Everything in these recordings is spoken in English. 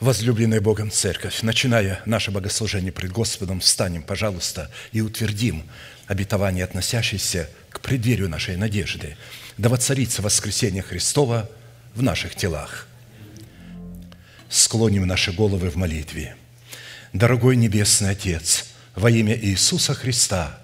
Возлюбленная Богом Церковь, начиная наше богослужение пред Господом, встанем, пожалуйста, и утвердим обетование, относящееся к преддверию нашей надежды. Да воцарится воскресение Христова в наших телах. Склоним наши головы в молитве. Дорогой Небесный Отец, во имя Иисуса Христа –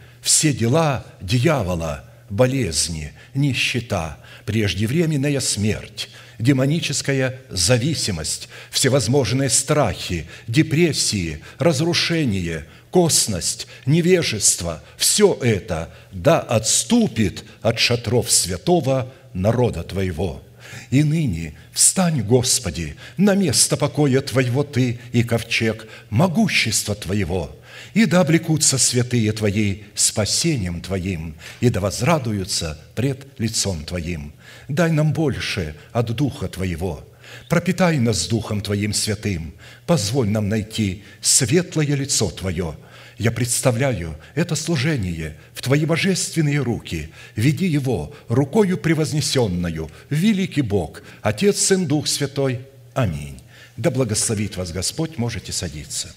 все дела дьявола, болезни, нищета, преждевременная смерть, демоническая зависимость, всевозможные страхи, депрессии, разрушение, косность, невежество – все это да отступит от шатров святого народа Твоего. И ныне встань, Господи, на место покоя Твоего Ты и ковчег могущества Твоего – и да облекутся святые Твои спасением Твоим, и да возрадуются пред лицом Твоим. Дай нам больше от Духа Твоего, пропитай нас Духом Твоим святым, позволь нам найти светлое лицо Твое. Я представляю это служение в Твои божественные руки. Веди его рукою превознесенную, великий Бог, Отец, Сын, Дух Святой. Аминь. Да благословит вас Господь, можете садиться.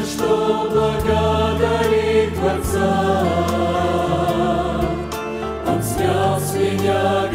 За что благодарит Творца. Он снял с меня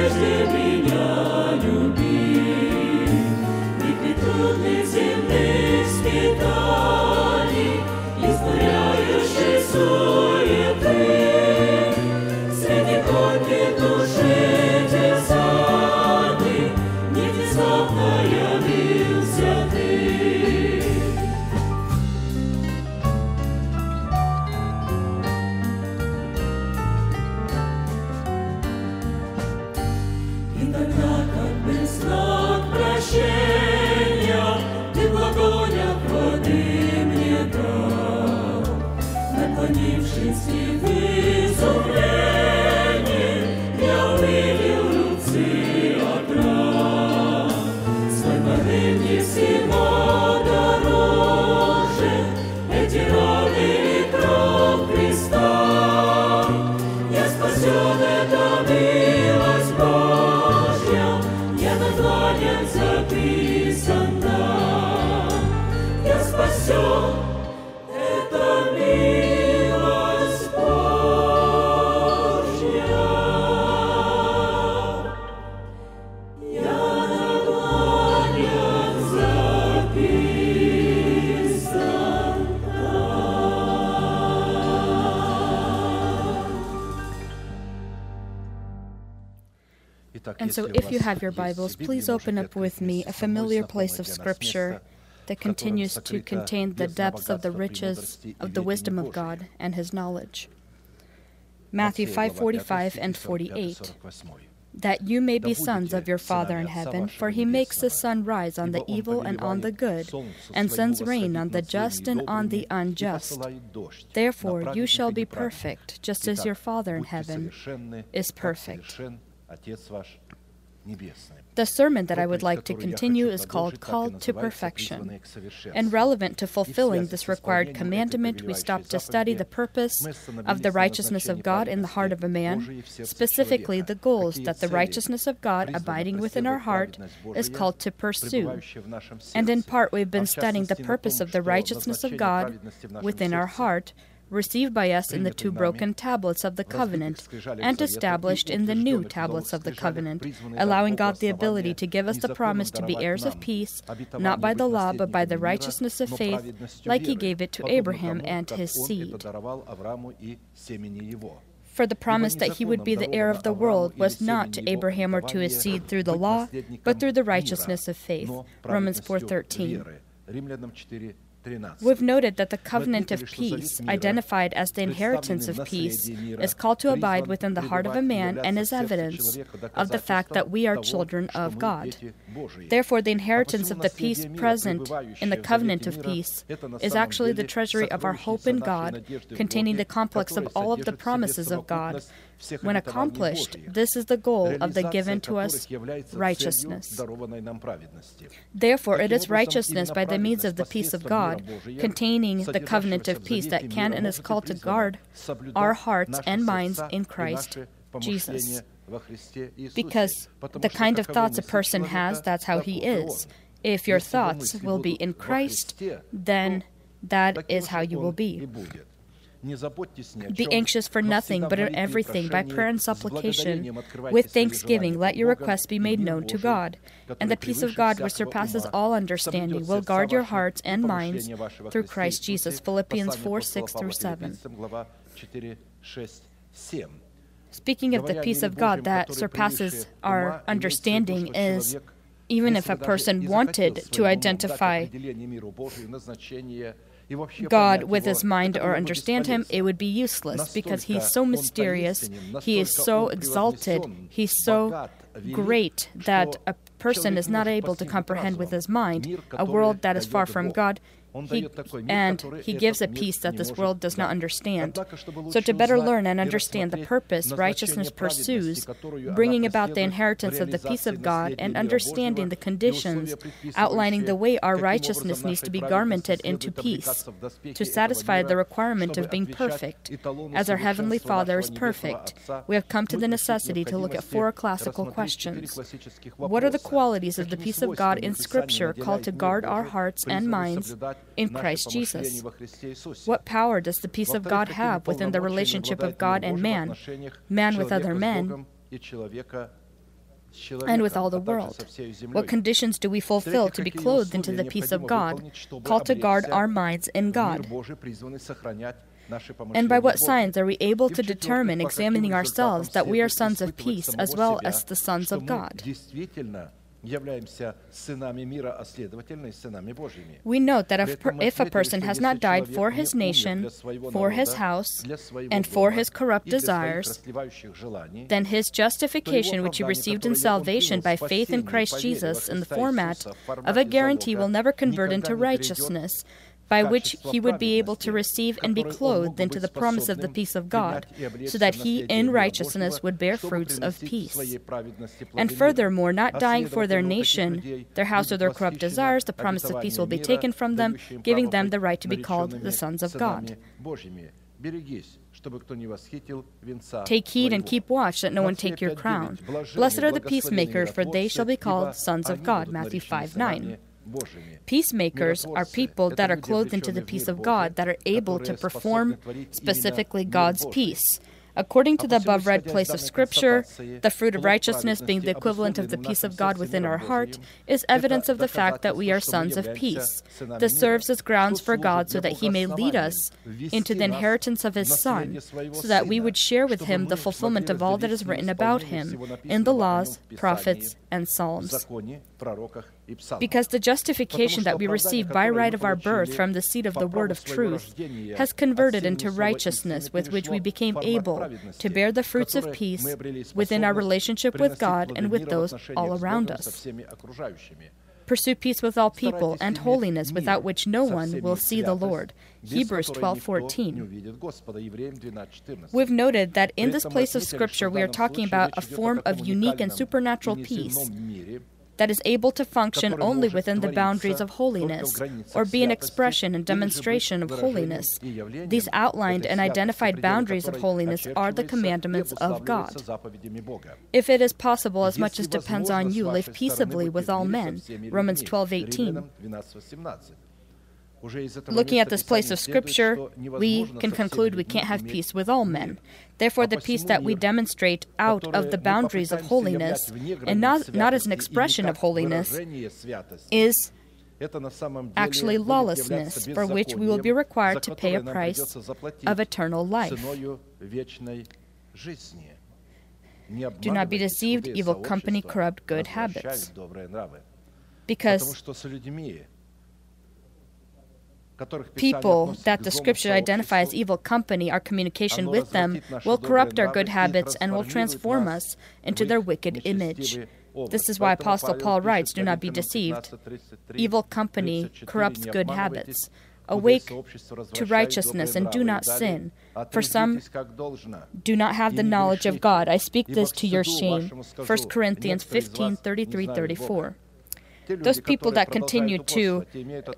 прежде, меня любил. Веки трудных земных so, if you have your Bibles, please open up with me a familiar place of Scripture that continues to contain the depths of the riches of the wisdom of God and His knowledge. Matthew 5:45 and 48. That you may be sons of your Father in heaven, for he makes the sun rise on the evil and on the good, and sends rain on the just and on the unjust. Therefore you shall be perfect, just as your Father in heaven is perfect. The sermon that I would like to continue is called Called to Perfection. And relevant to fulfilling this required commandment, we stop to study the purpose of the righteousness of God in the heart of a man, specifically the goals that the righteousness of God abiding within our heart is called to pursue. And in part, we've been studying the purpose of the righteousness of God within our heart received by us in the two broken tablets of the covenant, and established in the new tablets of the covenant, allowing God the ability to give us the promise to be heirs of peace, not by the law, but by the righteousness of faith, like He gave it to Abraham and his seed. For the promise that he would be the heir of the world was not to Abraham or to his seed through the law, but through the righteousness of faith. Romans 4:13. We've noted that the covenant of peace, identified as the inheritance of peace, is called to abide within the heart of a man and is evidence of the fact that we are children of God. Therefore, the inheritance of the peace present in the covenant of peace is actually the treasury of our hope in God, containing the complex of all of the promises of God. When accomplished, this is the goal of the given to us righteousness. Therefore, it is righteousness by the means of the peace of God, containing the covenant of peace, that can and is called to guard our hearts and minds in Christ Jesus. Because the kind of thoughts a person has, that's how he is. If your thoughts will be in Christ, then that is how you will be. Be anxious for nothing, but in everything, by prayer and supplication, with thanksgiving, let your requests be made known to God. And the peace of God, which surpasses all understanding, will guard your hearts and minds through Christ Jesus. Philippians 4 6 through 7. Speaking of the peace of God that surpasses our understanding is Even if a person wanted to identify God with his mind or understand him, it would be useless because he's so mysterious, he is so exalted, he's so great that a person is not able to comprehend with his mind a world that is far from God. He, and he gives a peace that this world does not understand. So, to better learn and understand the purpose righteousness pursues, bringing about the inheritance of the peace of God, and understanding the conditions outlining the way our righteousness needs to be garmented into peace, to satisfy the requirement of being perfect, as our Heavenly Father is perfect, we have come to the necessity to look at four classical questions. What are the qualities of the peace of God in Scripture called to guard our hearts and minds? In Christ Jesus. What power does the peace of God have within the relationship of God and man, man with other men, and with all the world? What conditions do we fulfill to be clothed into the peace of God, called to guard our minds in God? And by what signs are we able to determine, examining ourselves, that we are sons of peace as well as the sons of God? We note that if, per, if a person has not died for his nation, for his house, and for his corrupt desires, then his justification, which he received in salvation by faith in Christ Jesus in the format of a guarantee, will never convert into righteousness by which he would be able to receive and be clothed into the promise of the peace of God, so that he in righteousness would bear fruits of peace. And furthermore, not dying for their nation, their house, or their corrupt desires, the promise of peace will be taken from them, giving them the right to be called the sons of God. Take heed and keep watch that no one take your crown. Blessed are the peacemakers, for they shall be called sons of God. Matthew 5 9. Peacemakers are people that are clothed into the peace of God, that are able to perform specifically God's peace. According to the above read place of Scripture, the fruit of righteousness, being the equivalent of the peace of God within our heart, is evidence of the fact that we are sons of peace. This serves as grounds for God so that He may lead us into the inheritance of His Son, so that we would share with Him the fulfillment of all that is written about Him in the laws, prophets, and Psalms. Because the justification that we receive by right of our birth from the seed of the word of truth has converted into righteousness with which we became able to bear the fruits of peace within our relationship with God and with those all around us. Pursue peace with all people and holiness without which no one will see the Lord. Hebrews 12:14. We've noted that in this place of scripture we are talking about a form of unique and supernatural peace that is able to function only within the boundaries of holiness, or be an expression and demonstration of holiness. These outlined and identified boundaries of holiness are the commandments of God. If it is possible, as much as depends on you, live peaceably with all men. Romans 12:18. Looking at this place of Scripture, we can conclude we can't have peace with all men. Therefore, the peace that we demonstrate out of the boundaries of holiness, and not, not as an expression of holiness, is actually lawlessness, for which we will be required to pay a price of eternal life. Do not be deceived, evil company corrupt good habits. Because people that the scripture identifies as evil company, our communication with them will corrupt our good habits and will transform us into their wicked image. This is why Apostle Paul writes, Do not be deceived. Evil company corrupts good habits. Awake to righteousness and do not sin. For some do not have the knowledge of God. I speak this to your shame. 1 Corinthians 15 33 34 those people that continue to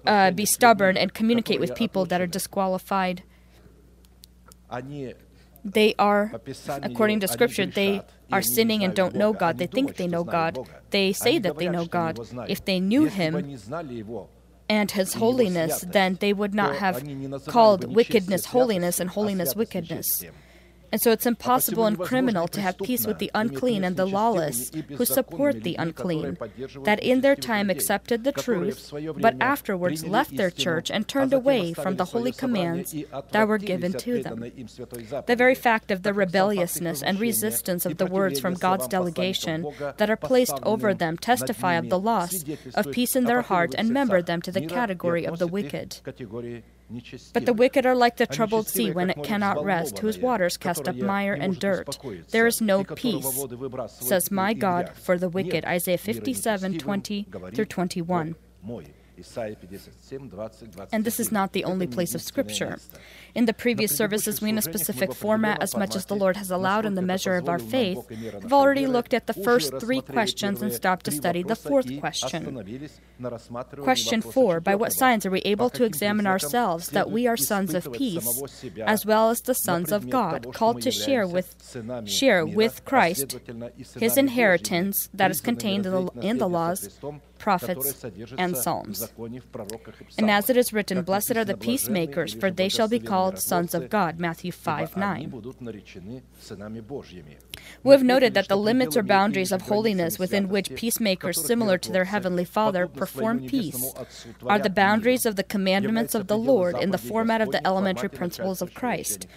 uh, be stubborn and communicate with people that are disqualified, they are, according to Scripture, they are sinning and don't know God. They think they know God. They say that they know God. If they knew Him and His holiness, then they would not have called wickedness holiness and holiness wickedness. And so it's impossible and criminal to have peace with the unclean and the lawless, who support the unclean, that in their time accepted the truth, but afterwards left their church and turned away from the holy commands that were given to them. The very fact of the rebelliousness and resistance of the words from God's delegation that are placed over them testify of the loss of peace in their heart and member them to the category of the wicked. But the wicked are like the troubled sea when it cannot rest, whose waters cast up mire and dirt. There is no peace, says my God, for the wicked. Isaiah 57 20 through 21. And this is not the only place of Scripture. In the previous services, we, in a specific format, as much as the Lord has allowed in the measure of our faith, have already looked at the first three questions and stopped to study the fourth question. Question four By what signs are we able to examine ourselves that we are sons of peace, as well as the sons of God, called to share with, share with Christ his inheritance that is contained in the, in the laws, prophets, and psalms? And as it is written, Blessed are the peacemakers, for they shall be called sons of God. Matthew 5 9. We have noted that the limits or boundaries of holiness within which peacemakers similar to their Heavenly Father perform peace are the boundaries of the commandments of the Lord in the format of the elementary principles of Christ.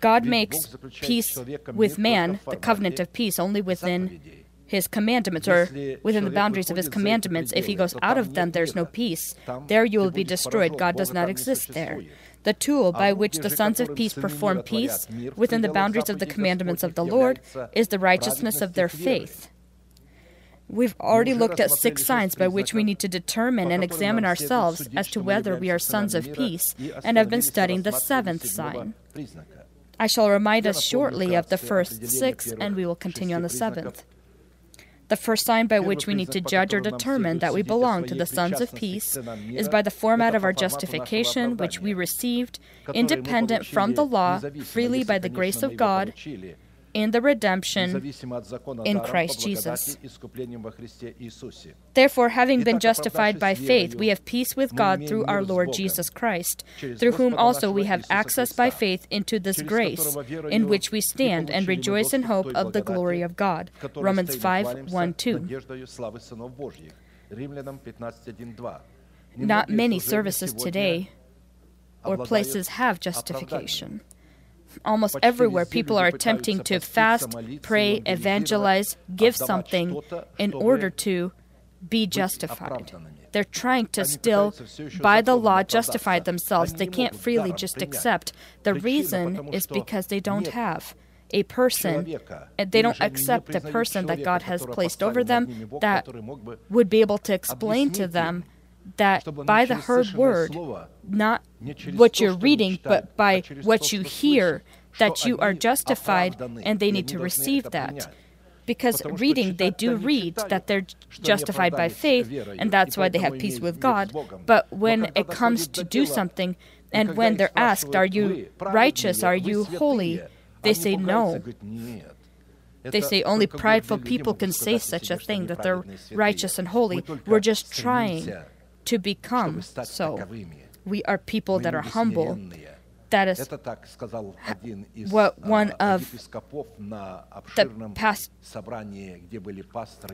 God makes peace with man, the covenant of peace, only within his commandments or within the boundaries of his commandments. If he goes out of them, there's no peace. There you will be destroyed. God does not exist there. The tool by which the sons of peace perform peace within the boundaries of the commandments of the Lord is the righteousness of their faith. We've already looked at six signs by which we need to determine and examine ourselves as to whether we are sons of peace, and have been studying the seventh sign. I shall remind us shortly of the first six, and we will continue on the seventh. The first sign by which we need to judge or determine that we belong to the sons of peace is by the format of our justification, which we received, independent from the law, freely by the grace of God, in the redemption in Christ Jesus. Therefore, having been justified by faith, we have peace with God through our Lord Jesus Christ, through whom also we have access by faith into this grace, in which we stand and rejoice in hope of the glory of God. Romans 5 1 2. Not many services today or places have justification almost everywhere people are attempting to fast, pray, evangelize, give something in order to be justified. They're trying to still, by the law, justify themselves. They can't freely just accept. The reason is because they don't have a person, and uh, they don't accept a person that God has placed over them that would be able to explain to them that by the heard word, not what you're reading, but by what you hear, that you are justified and they need to receive that. Because reading, they do read that they're justified by faith, and that's why they have peace with God. But when it comes to do something, and when they're asked, Are you righteous? Are you holy? They say no. They say only prideful people can say such a thing, that they're righteous and holy. We're just trying to become so. We are people that are humble. That is what one of the past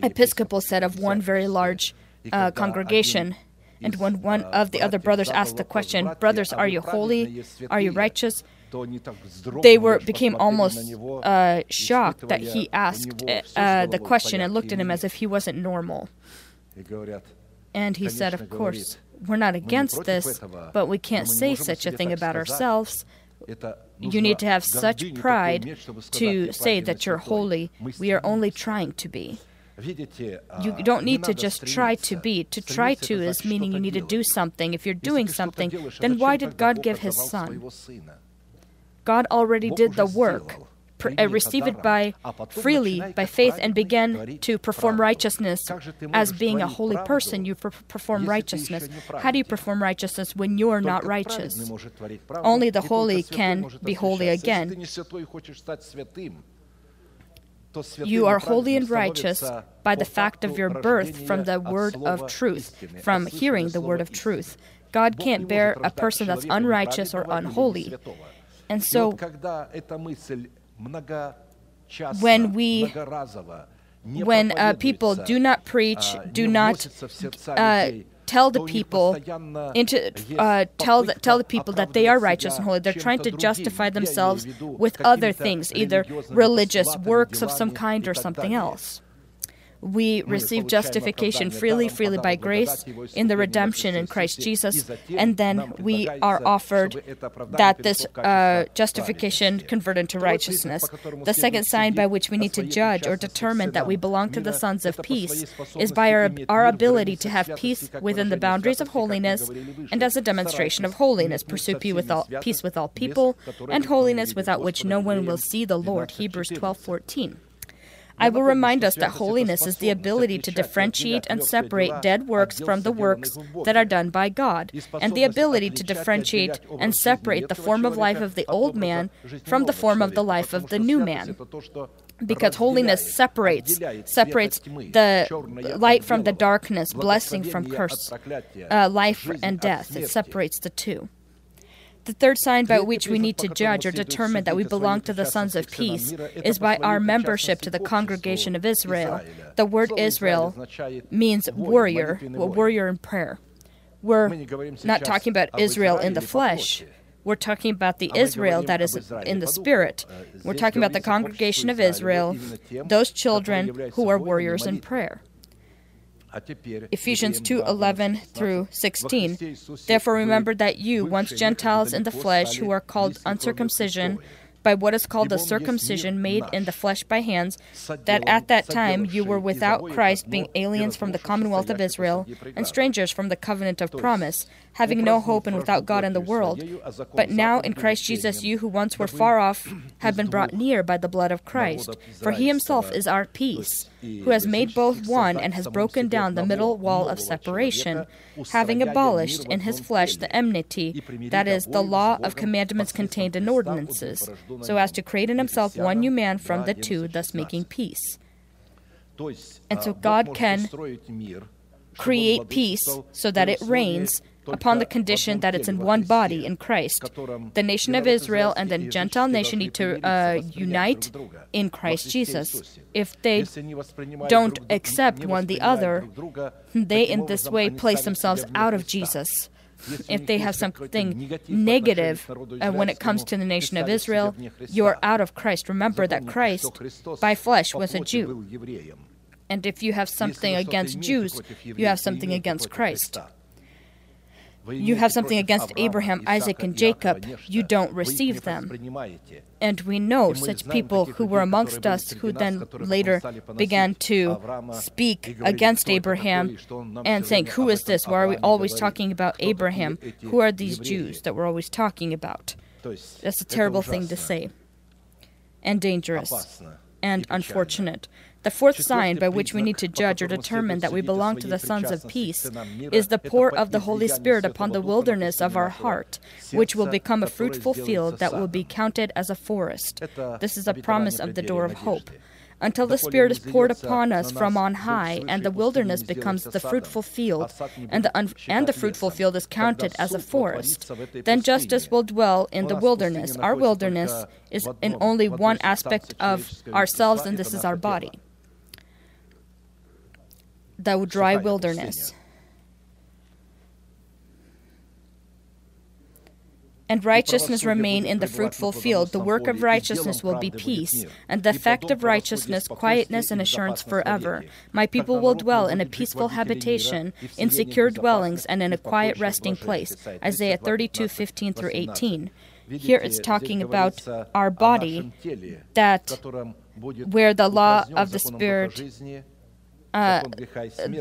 Episcopal said of one very large uh, congregation. And when one of the other brothers asked the question, Brothers, are you holy? Are you righteous? They were became almost uh, shocked that he asked uh, the question and looked at him as if he wasn't normal. And he said, Of course, we're not against this, but we can't say such a thing about ourselves. You need to have such pride to say that you're holy. We are only trying to be. You don't need to just try to be. To try to is meaning you need to do something. If you're doing something, then why did God give His Son? God already did the work Uh, receive it by freely by faith and begin to perform righteousness. As being a holy person you per- perform righteousness. how do you perform righteousness when you are not righteous? only the holy can be holy again. you are holy and righteous by the fact of your birth from the word of truth, from hearing the word of truth. God can't bear a person that's unrighteous or unholy. And so, when we when uh, people do not preach, do not uh, tell the people into uh, tell the, tell the people that they are righteous and holy. They're trying to justify themselves with other things, either religious works of some kind or something else we receive justification freely, freely by grace in the redemption in Christ Jesus, and then we are offered that this uh, justification convert into righteousness. The second sign by which we need to judge or determine that we belong to the sons of peace is by our, our ability to have peace within the boundaries of holiness and as a demonstration of holiness, pursue peace with all, peace with all people, and holiness without which no one will see the Lord. Hebrews 12 14. I will remind us that holiness is the ability to differentiate and separate dead works from the works that are done by God, and the ability to differentiate and separate the form of life of the old man from the form of the life of the new man. Because holiness separates separates the light from the darkness, blessing from curse, uh, life and death. It separates the two. The third sign by which we need to judge or determine that we belong to the sons of peace is by our membership to the congregation of Israel. The word Israel means warrior, warrior in prayer. We're not talking about Israel in the flesh. We're talking about the Israel that is in the spirit. We're talking about the congregation of Israel, those children who are warriors in prayer. Ephesians 2:11 through 16. Therefore remember that you, once Gentiles in the flesh, who are called uncircumcision by what is called the circumcision made in the flesh by hands, that at that time you were without Christ, being aliens from the commonwealth of Israel and strangers from the covenant of promise, having no hope and without God in the world. But now in Christ Jesus, you who once were far off have been brought near by the blood of Christ. For he himself is our peace, who has made both one and has broken down the middle wall of separation, having abolished in his flesh the enmity, that is, the law of commandments contained in ordinances, so as to create in himself one new man from the two, thus making peace. And so God can create peace so that it reigns upon the condition that it's in one body in Christ. The nation of Israel and the Gentile nation need to uh, unite in Christ Jesus. If they don't accept one the other, they in this way place themselves out of Jesus. If they have something negative uh, when it comes to the nation of Israel, you are out of Christ. Remember that Christ, by flesh, was a Jew. And if you have something against Jews, you have something against Christ you have something against Abraham, Isaac, and Jacob, you don't receive them. And we know such people who were amongst us who then later began to speak against Abraham and saying, Who is this? Why are we always talking about Abraham? Who are these Jews that we're always talking about? That's a terrible thing to say and dangerous and unfortunate. The fourth sign by which we need to judge or determine that we belong to the sons of peace is the pour of the Holy Spirit upon the wilderness of our heart, which will become a fruitful field that will be counted as a forest. This is a promise of the door of hope until the Spirit is poured upon us from on high, and the wilderness becomes the fruitful field, and the, un- and the fruitful field is counted as a forest. Then justice will dwell in the wilderness. Our wilderness is in only one aspect of ourselves, and this is our body the dry wilderness. And righteousness remain in the fruitful field. The work of righteousness will be peace, and the effect of righteousness, quietness and assurance forever. My people will dwell in a peaceful habitation, in secure dwellings, and in a quiet resting place. Isaiah 32 15 through 18. Here it's talking about our body, that where the law of the Spirit uh,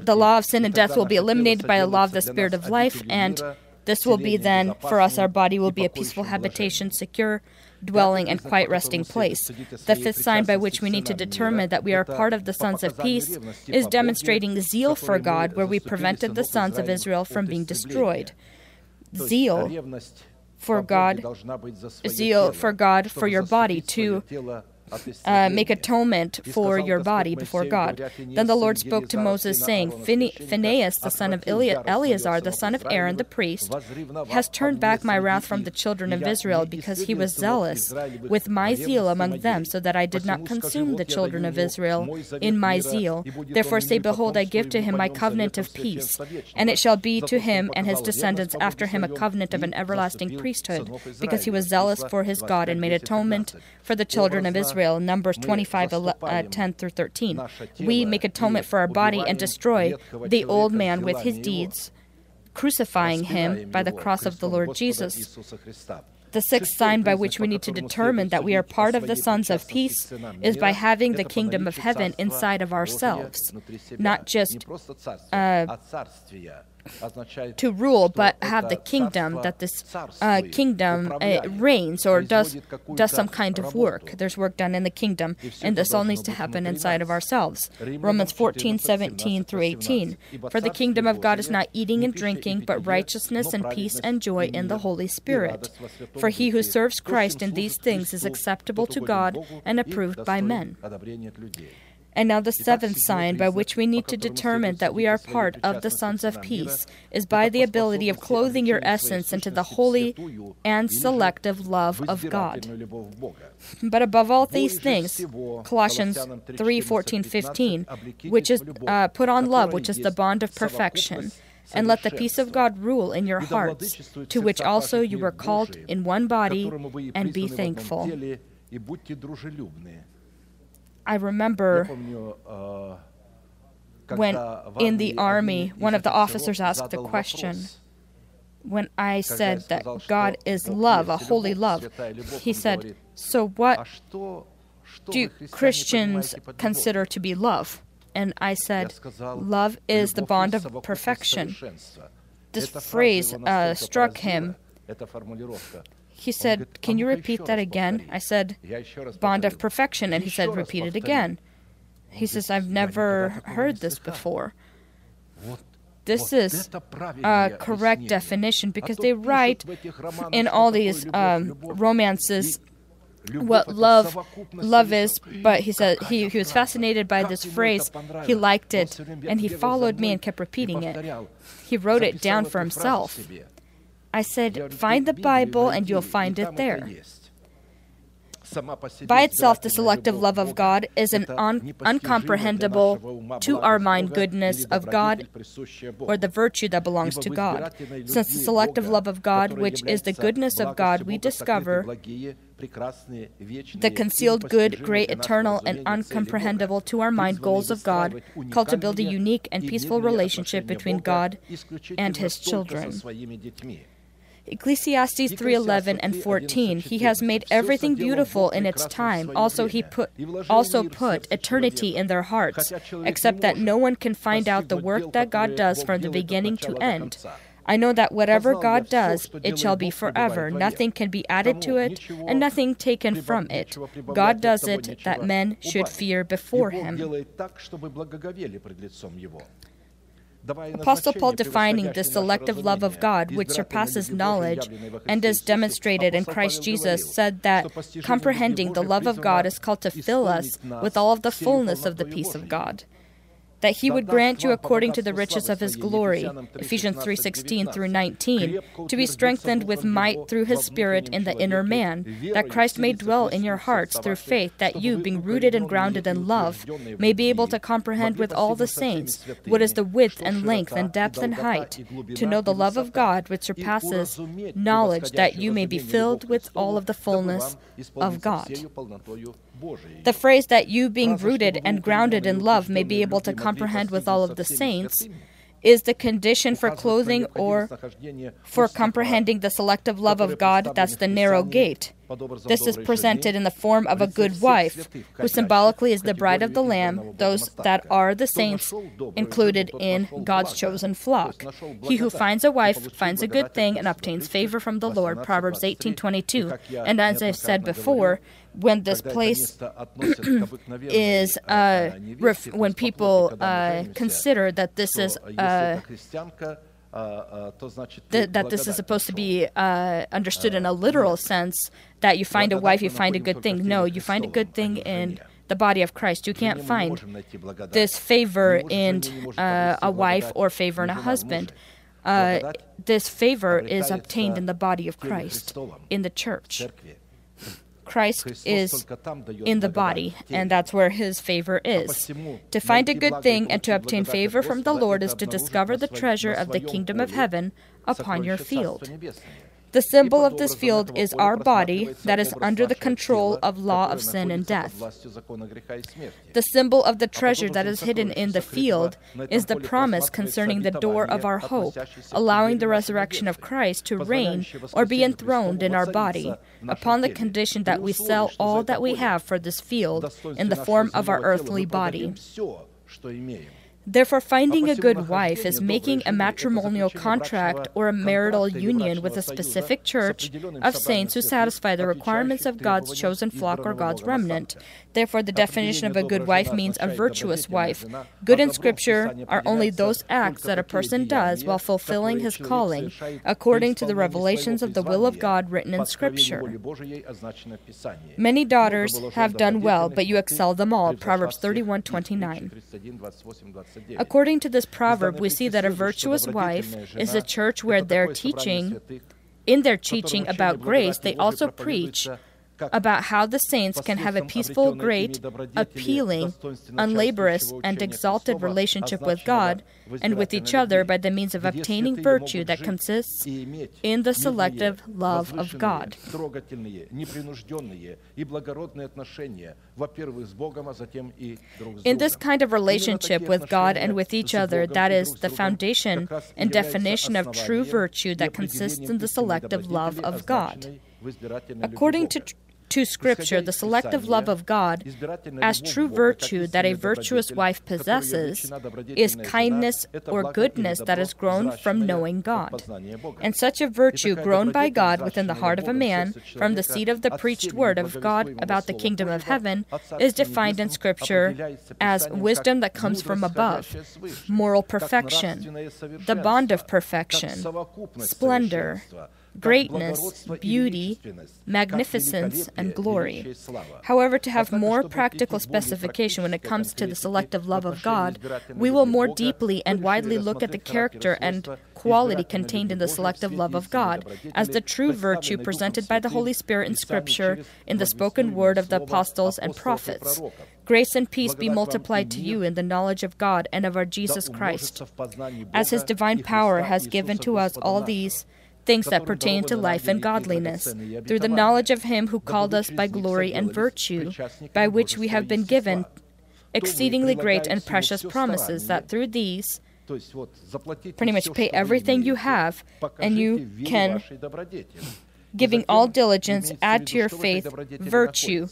the law of sin and death will be eliminated by the law of the Spirit of life, and this will be then, for us, our body will be a peaceful habitation, secure dwelling, and quiet resting place. The fifth sign by which we need to determine that we are part of the sons of peace is demonstrating zeal for God, where we prevented the sons of Israel from being destroyed. Zeal for God, zeal for God, for your body, to uh, make atonement for your body before God. Then the Lord spoke to Moses, saying, Phinehas, the son of Eleazar, the son of Aaron, the priest, has turned back my wrath from the children of Israel, because he was zealous with my zeal among them, so that I did not consume the children of Israel in my zeal. Therefore say, Behold, I give to him my covenant of peace, and it shall be to him and his descendants after him a covenant of an everlasting priesthood, because he was zealous for his God and made atonement for the children of Israel. Numbers 25, uh, 10 through 13. We make atonement for our body and destroy the old man with his deeds, crucifying him by the cross of the Lord Jesus. The sixth sign by which we need to determine that we are part of the sons of peace is by having the kingdom of heaven inside of ourselves, not just uh, to rule, but have the kingdom, that this uh, kingdom uh, reigns or does, does some kind of work. There's work done in the kingdom, and this all needs to happen inside of ourselves. Romans 14, 17 through 18. For the kingdom of God is not eating and drinking, but righteousness and peace and joy in the Holy Spirit. For he who serves Christ in these things is acceptable to God and approved by men. And now, the seventh sign by which we need to determine that we are part of the sons of peace is by the ability of clothing your essence into the holy and selective love of God. But above all these things, Colossians 3 14, 15, which is uh, put on love, which is the bond of perfection. And let the peace of God rule in your hearts, to which also you were called in one body, and be thankful. I remember when in the army, one of the officers asked the question when I said that God is love, a holy love. He said, So what do Christians consider to be love? And I said, Love is the bond of perfection. This phrase uh, struck him he said, Can you repeat that again? I said, Bond of perfection. And he said, Repeat it again. He says, I've never heard this before. This is a correct definition because they write in all these um, romances what love love is but he said he, he was fascinated by this phrase he liked it and he followed me and kept repeating it he wrote it down for himself I said, Find the Bible and you'll find it there. By itself, the selective love of God is an un- uncomprehendable to our mind goodness of God or the virtue that belongs to God. Since the selective love of God, which is the goodness of God, we discover the concealed good, great, eternal, and uncomprehendable to our mind goals of God, called to build a unique and peaceful relationship between God and His children. Ecclesiastes 3:11 and 14 He has made everything beautiful in its time. also he put also put eternity in their hearts except that no one can find out the work that God does from the beginning to end. I know that whatever God does, it shall be forever. Nothing can be added to it, and nothing taken from it. God does it that men should fear before Him. Apostle Paul defining the selective love of God, which surpasses knowledge and is demonstrated in Christ Jesus, said that comprehending the love of God is called to fill us with all of the fullness of the peace of God that he would grant you according to the riches of his glory ephesians 3.16 through 19 to be strengthened with might through his spirit in the inner man that christ may dwell in your hearts through faith that you being rooted and grounded in love may be able to comprehend with all the saints what is the width and length and depth and height to know the love of god which surpasses knowledge that you may be filled with all of the fullness of god. The phrase that you, being rooted and grounded in love, may be able to comprehend with all of the saints is the condition for clothing or for comprehending the selective love of God. That's the narrow gate. This is presented in the form of a good wife, who symbolically is the bride of the Lamb, those that are the saints included in God's chosen flock. He who finds a wife finds a good thing and obtains favor from the Lord. Proverbs 18:22. And as I've said before, when this place is uh, ref- when people uh, consider that this is uh, th- that this is supposed to be uh, understood in a literal sense that you find a wife, you find a good thing. No, you find a good thing in the body of Christ. You can't find this favor in uh, a wife or favor in a husband. Uh, this favor is obtained in the body of Christ, in the church. Christ is in the body, and that's where his favor is. To find a good thing and to obtain favor from the Lord is to discover the treasure of the kingdom of heaven upon your field. The symbol of this field is our body that is under the control of law of sin and death. The symbol of the treasure that is hidden in the field is the promise concerning the door of our hope, allowing the resurrection of Christ to reign or be enthroned in our body, upon the condition that we sell all that we have for this field in the form of our earthly body. Therefore, finding a good wife is making a matrimonial contract or a marital union with a specific church of saints who satisfy the requirements of God's chosen flock or God's remnant. Therefore, the definition of a good wife means a virtuous wife. Good in Scripture are only those acts that a person does while fulfilling his calling, according to the revelations of the will of God written in Scripture. Many daughters have done well, but you excel them all. Proverbs 31 29. According to this proverb, we see that a virtuous wife is a church where their teaching, in their teaching about grace, they also preach about how the saints can have a peaceful, great, appealing, unlaborious, and exalted relationship with God and with each other by the means of obtaining virtue that consists in the selective love of God. In this kind of relationship with God and with each other, that is the foundation and definition of true virtue that consists in the selective love of God. According to to Scripture the selective love of God as true virtue that a virtuous wife possesses is kindness or goodness that is grown from knowing God. And such a virtue grown by God within the heart of a man from the seed of the preached word of God about the kingdom of heaven is defined in Scripture as wisdom that comes from above, moral perfection, the bond of perfection, splendor greatness, beauty, magnificence, and glory. However, to have more practical specification when it comes to the selective love of God, we will more deeply and widely look at the character and quality contained in the selective love of God as the true virtue presented by the Holy Spirit in Scripture in the spoken word of the apostles and prophets. Grace and peace be multiplied to you in the knowledge of God and of our Jesus Christ, as His divine power has given to us all these things that pertain to life and godliness, through the knowledge of Him who called us by glory and virtue, by which we have been given exceedingly great and precious promises, that through these, pretty much pay everything you have, and you can, giving all diligence, add to your faith virtue.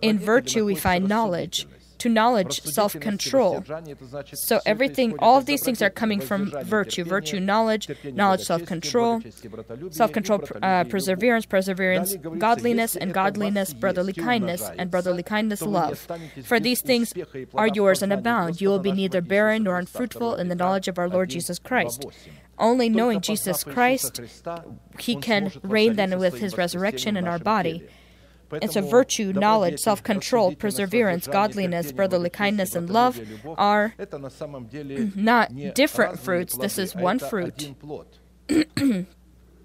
In virtue, we find knowledge to knowledge, self control. So everything, all of these things are coming from virtue virtue, knowledge, knowledge, self control, self control, uh, perseverance, perseverance, godliness, and godliness, brotherly kindness, and brotherly kindness, love. For these things are yours and abound. You will be neither barren nor unfruitful in the knowledge of our Lord Jesus Christ only knowing Jesus Christ, He can reign then with His resurrection in our body. And so, virtue, knowledge, self control, perseverance, godliness, brotherly kindness, and love are not different fruits. This is one fruit.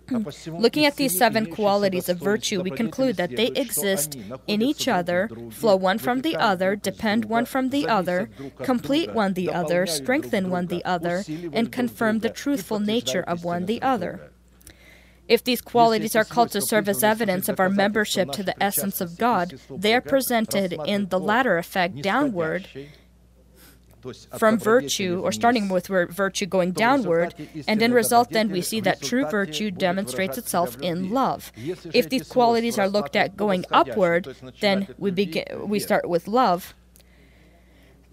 Looking at these seven qualities of virtue, we conclude that they exist in each other, flow one from the other, depend one from the other, complete one the other, strengthen one the other, and confirm the truthful nature of one the other. If these qualities are called to serve as evidence of our membership to the essence of God, they are presented in the latter effect downward from virtue, or starting with virtue going downward, and in result, then we see that true virtue demonstrates itself in love. If these qualities are looked at going upward, then we begin we start with love.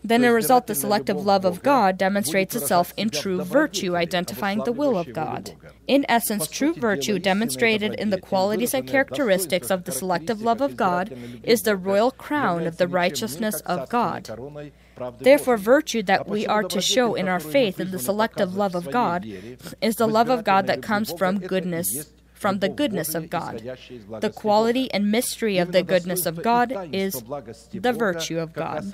Then, in result, the selective love of God demonstrates itself in true virtue, identifying the will of God. In essence, true virtue, demonstrated in the qualities and characteristics of the selective love of God, is the royal crown of the righteousness of God. Therefore, virtue that we are to show in our faith in the selective love of God is the love of God that comes from goodness from the goodness of God. The quality and mystery of the goodness of God is the virtue of God.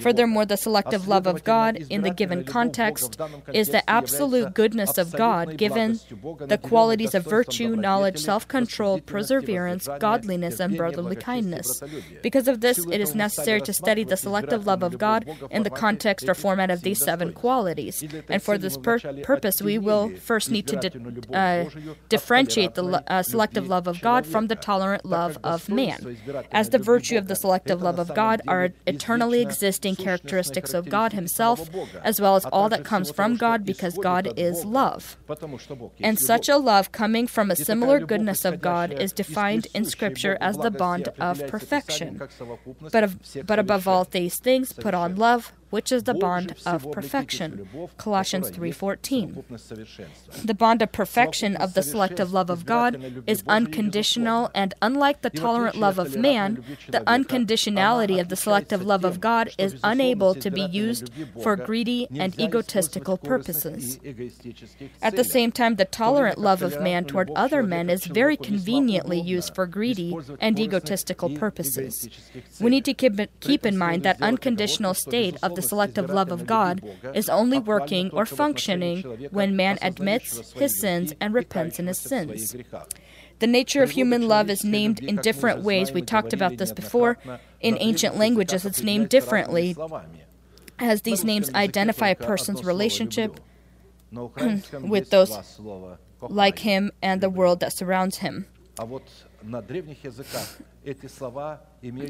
Furthermore, the selective love of God in the given context is the absolute goodness of God given the qualities of virtue, knowledge, self control, perseverance, godliness, and brotherly kindness. Because of this, it is necessary to study the selective love of God in the context or format of these seven qualities. And for this pur- purpose, we will first need to de- uh, differentiate the uh, selective love of God from the tolerant love of man. As the virtue of the selective love of God are eternally existing characteristics of God Himself, as well as all that comes from God, because God is love. And such a love coming from a similar goodness of God is defined in Scripture as the bond of perfection. But, of, but above all these things, put on love, which is the bond of perfection. Colossians 3:14. The bond of perfection of the selective love of God is unconditional and unlike the tolerant love of man, the unconditionality of the selective love of God is unable to be used for greedy and egotistical purposes. At the same time, the tolerant love of man toward other men is very conveniently used for greedy and egotistical purposes. We need to keep, keep in mind that unconditional state of the selective love of God is only working or functioning when man admits his sins and repents in his sins. The nature of human love is named in different ways. We talked about this before. In ancient languages, it's named differently, as these names identify a person's relationship with those like him and the world that surrounds him.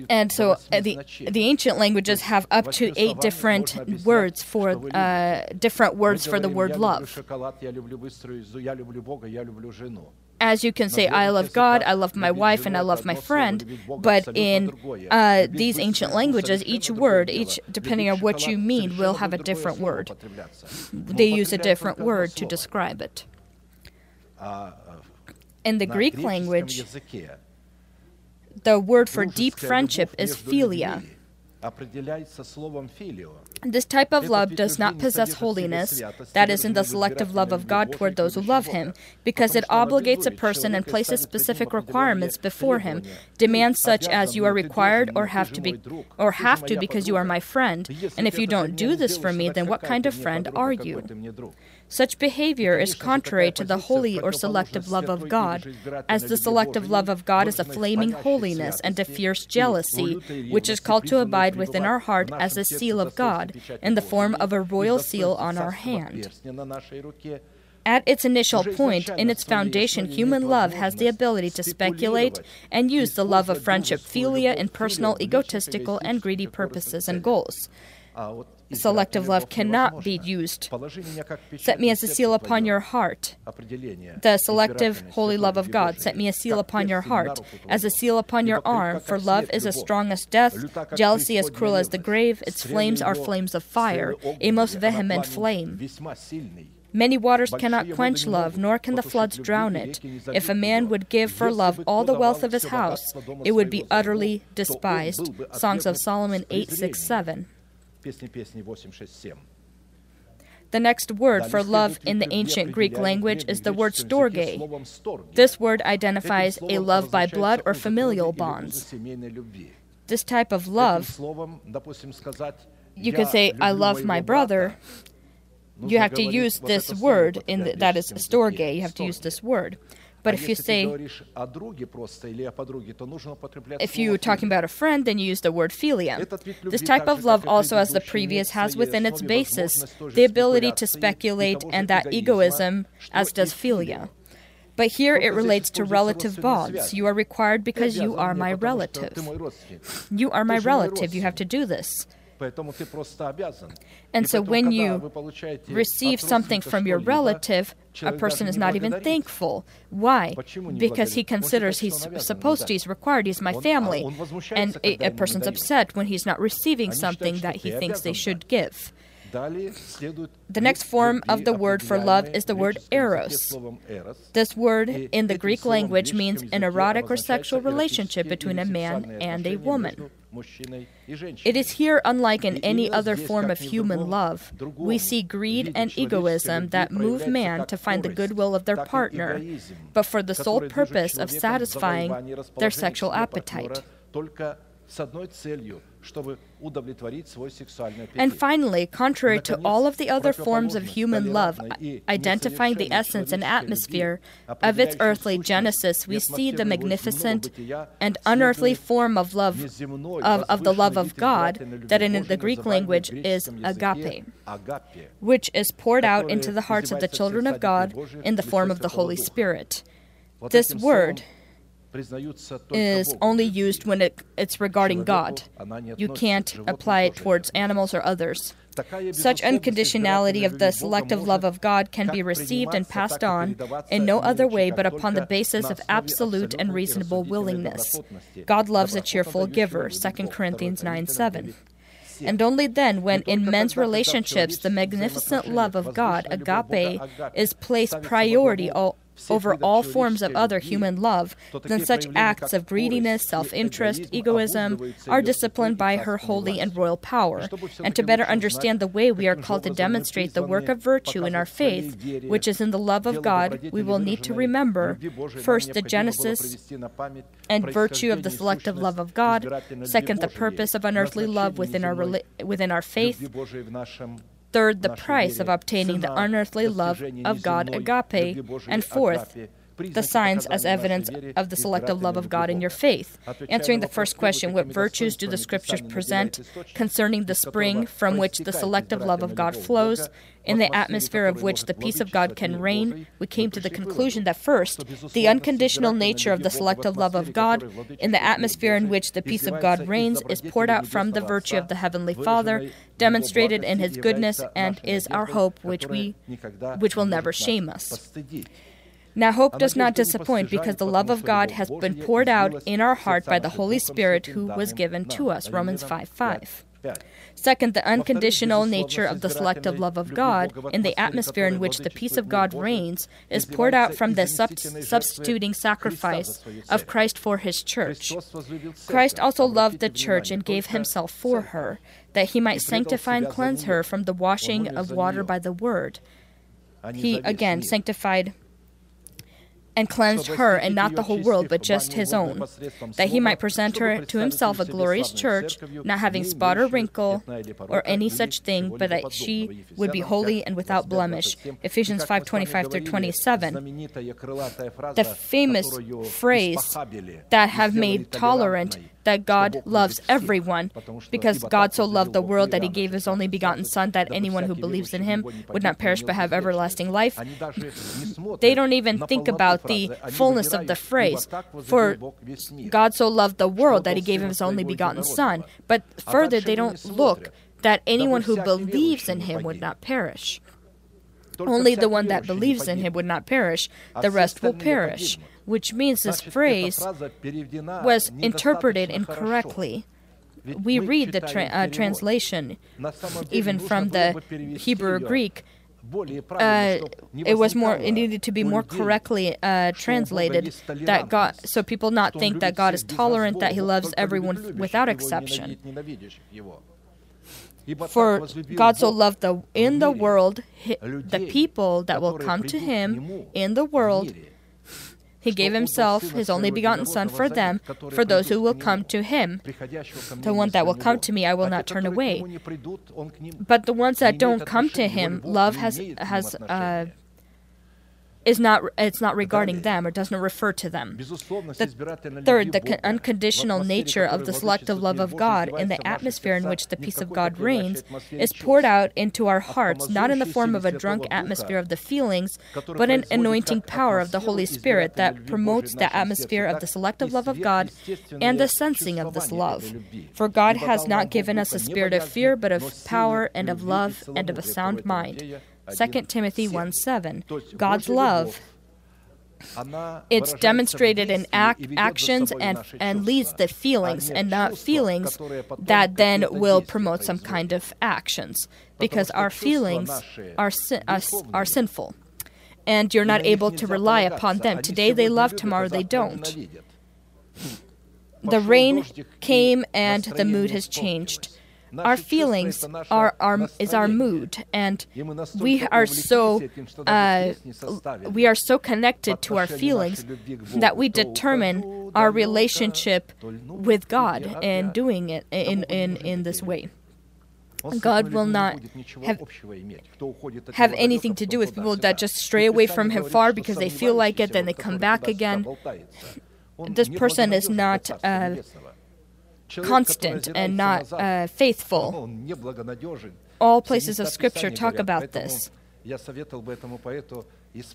And so uh, the, the ancient languages have up to eight different words for uh, different words for the word love. As you can say, I love God, I love my wife, and I love my friend. But in uh, these ancient languages, each word, each depending on what you mean, will have a different word. They use a different word to describe it. In the Greek language, the word for deep friendship is philia. This type of love does not possess holiness, that is, in the selective love of God toward those who love Him, because it obligates a person and places specific requirements before him, demands such as you are required or have to be, or have to because you are my friend, and if you don't do this for me, then what kind of friend are you? Such behavior is contrary to the holy or selective love of God, as the selective love of God is a flaming holiness and a fierce jealousy, which is called to abide within our heart as a seal of God, in the form of a royal seal on our hand. At its initial point, in its foundation, human love has the ability to speculate and use the love of friendship, philia, in personal, egotistical, and greedy purposes and goals selective love cannot be used. Set me as a seal upon your heart. The selective holy love of God. Set me a seal upon your heart, as a seal upon your arm, for love is as strong as death, jealousy as cruel as the grave, its flames are flames of fire, a most vehement flame. Many waters cannot quench love, nor can the floods drown it. If a man would give for love all the wealth of his house, it would be utterly despised. Songs of Solomon 8 6 7. The next word for love in the ancient Greek language is the word storge. This word identifies a love by blood or familial bonds. This type of love, you could say, I love my brother. You have to use this word, in the, that is storge, you have to use this word. But if you say, if you're talking about a friend, then you use the word philia. This type of love also, as the previous, has within its basis the ability to speculate and that egoism, as does philia. But here it relates to relative bonds. You are required because you are my relative. You are my relative. You have to do this. And so when you receive something from your relative, a person is not even thankful. Why? Because he considers he's supposed to, he's required, he's my family. And a, a person's upset when he's not receiving something that he thinks they should give. The next form of the word for love is the word eros. This word in the Greek language means an erotic or sexual relationship between a man and a woman. It is here unlike in any other form of human love. We see greed and egoism that move man to find the goodwill of their partner, but for the sole purpose of satisfying their sexual appetite. And finally, contrary to all of the other forms of human love, identifying the essence and atmosphere of its earthly genesis, we see the magnificent and unearthly form of love of, of the love of God that in the Greek language is agape, which is poured out into the hearts of the children of God in the form of the Holy Spirit. This word is only used when it, it's regarding God. You can't apply it towards animals or others. Such unconditionality of the selective love of God can be received and passed on in no other way but upon the basis of absolute and reasonable willingness. God loves a cheerful giver, 2 Corinthians 9 7. And only then, when in men's relationships the magnificent love of God, agape, is placed priority over all forms of other human love, then such acts of greediness, self interest, egoism are disciplined by her holy and royal power. And to better understand the way we are called to demonstrate the work of virtue in our faith, which is in the love of God, we will need to remember first the genesis and virtue of the selective love of God, second, the purpose of unearthly love within our, within our faith Third, the price of obtaining the unearthly love of God, agape. And fourth, the signs as evidence of the selective love of God in your faith. Answering the first question, what virtues do the scriptures present concerning the spring from which the selective love of God flows, in the atmosphere of which the peace of God can reign? We came to the conclusion that first, the unconditional nature of the selective love of God, in the atmosphere in which the peace of God reigns, is poured out from the virtue of the Heavenly Father, demonstrated in His goodness, and is our hope, which we, which will never shame us. Now, hope does not disappoint because the love of God has been poured out in our heart by the Holy Spirit who was given to us. Romans 5 5. Second, the unconditional nature of the selective love of God in the atmosphere in which the peace of God reigns is poured out from the sub- substituting sacrifice of Christ for his church. Christ also loved the church and gave himself for her, that he might sanctify and cleanse her from the washing of water by the word. He again sanctified and cleansed her and not the whole world, but just his own, that he might present her to himself a glorious church, not having spot or wrinkle or any such thing, but that she would be holy and without blemish. Ephesians 5 25 through 27. The famous phrase that have made tolerant that God loves everyone because God so loved the world that he gave his only begotten Son that anyone who believes in him would not perish but have everlasting life. They don't even think about the fullness of the phrase. For God so loved the world that he gave his only begotten Son. But further, they don't look that anyone who believes in him would not perish. Only the one that believes in him would not perish, the rest will perish which means this phrase was interpreted incorrectly. We read the tra- uh, translation, even from the Hebrew or Greek. Uh, it was more it needed to be more correctly uh, translated that God so people not think that God is tolerant that he loves everyone without exception for God so loved the in the world the people that will come to him in the world. He gave himself, his only begotten Son, for them, for those who will come to him. The one that will come to me, I will not turn away. But the ones that don't come to him, love has has uh, is not it's not regarding them or does not refer to them. The third, the unconditional nature of the selective love of God in the atmosphere in which the peace of God reigns is poured out into our hearts, not in the form of a drunk atmosphere of the feelings, but an anointing power of the Holy Spirit that promotes the atmosphere of the selective love of God and the sensing of this love. For God has not given us a spirit of fear, but of power and of love and of a sound mind. 2 Timothy 1 7. God's love it's demonstrated in act, actions and, and leads the feelings and not feelings that then will promote some kind of actions. Because our feelings are, are, are sinful. And you're not able to rely upon them. Today they love tomorrow they don't. The rain came and the mood has changed. Our feelings are our is our mood, and we are so uh, we are so connected to our feelings that we determine our relationship with God and doing it in in in this way. God will not have, have anything to do with people that just stray away from Him far because they feel like it, then they come back again. This person is not uh, constant and not uh, faithful. All places of Scripture talk about this.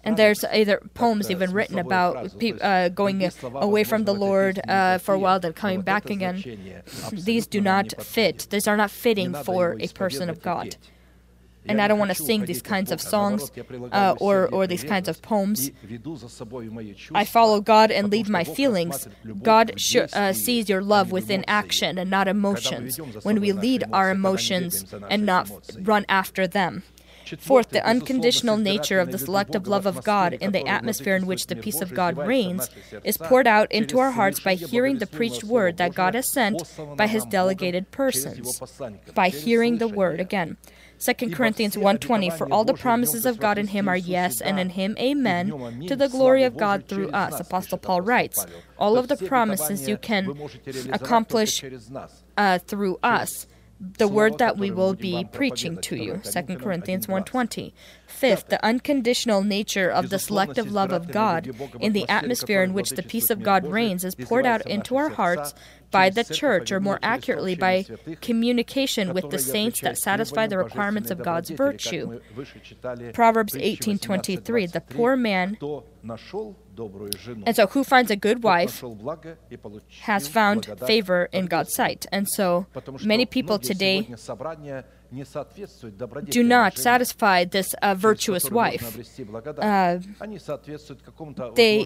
And there's either poems even written about pe- uh, going away from the Lord uh, for a while, then coming back again. These do not fit. These are not fitting for a person of God. And I don't want to sing these kinds of songs uh, or, or these kinds of poems. I follow God and lead my feelings. God sh- uh, sees your love within action and not emotions, when we lead our emotions and not run after them. Fourth, the unconditional nature of the selective love of God in the atmosphere in which the peace of God reigns is poured out into our hearts by hearing the preached word that God has sent by his delegated persons. By hearing the word again. 2 Corinthians 1:20 For all the promises of God in him are yes and in him amen to the glory of God through us Apostle Paul writes all of the promises you can accomplish uh, through us the word that we will be preaching to you. 2 corinthians 1.20 fifth the unconditional nature of the selective love of god in the atmosphere in which the peace of god reigns is poured out into our hearts by the church, or more accurately, by communication with the saints that satisfy the requirements of God's virtue. Proverbs 18:23 The poor man and so who finds a good wife has found favor in God's sight. And so many people today do not satisfy this uh, virtuous wife. Uh, they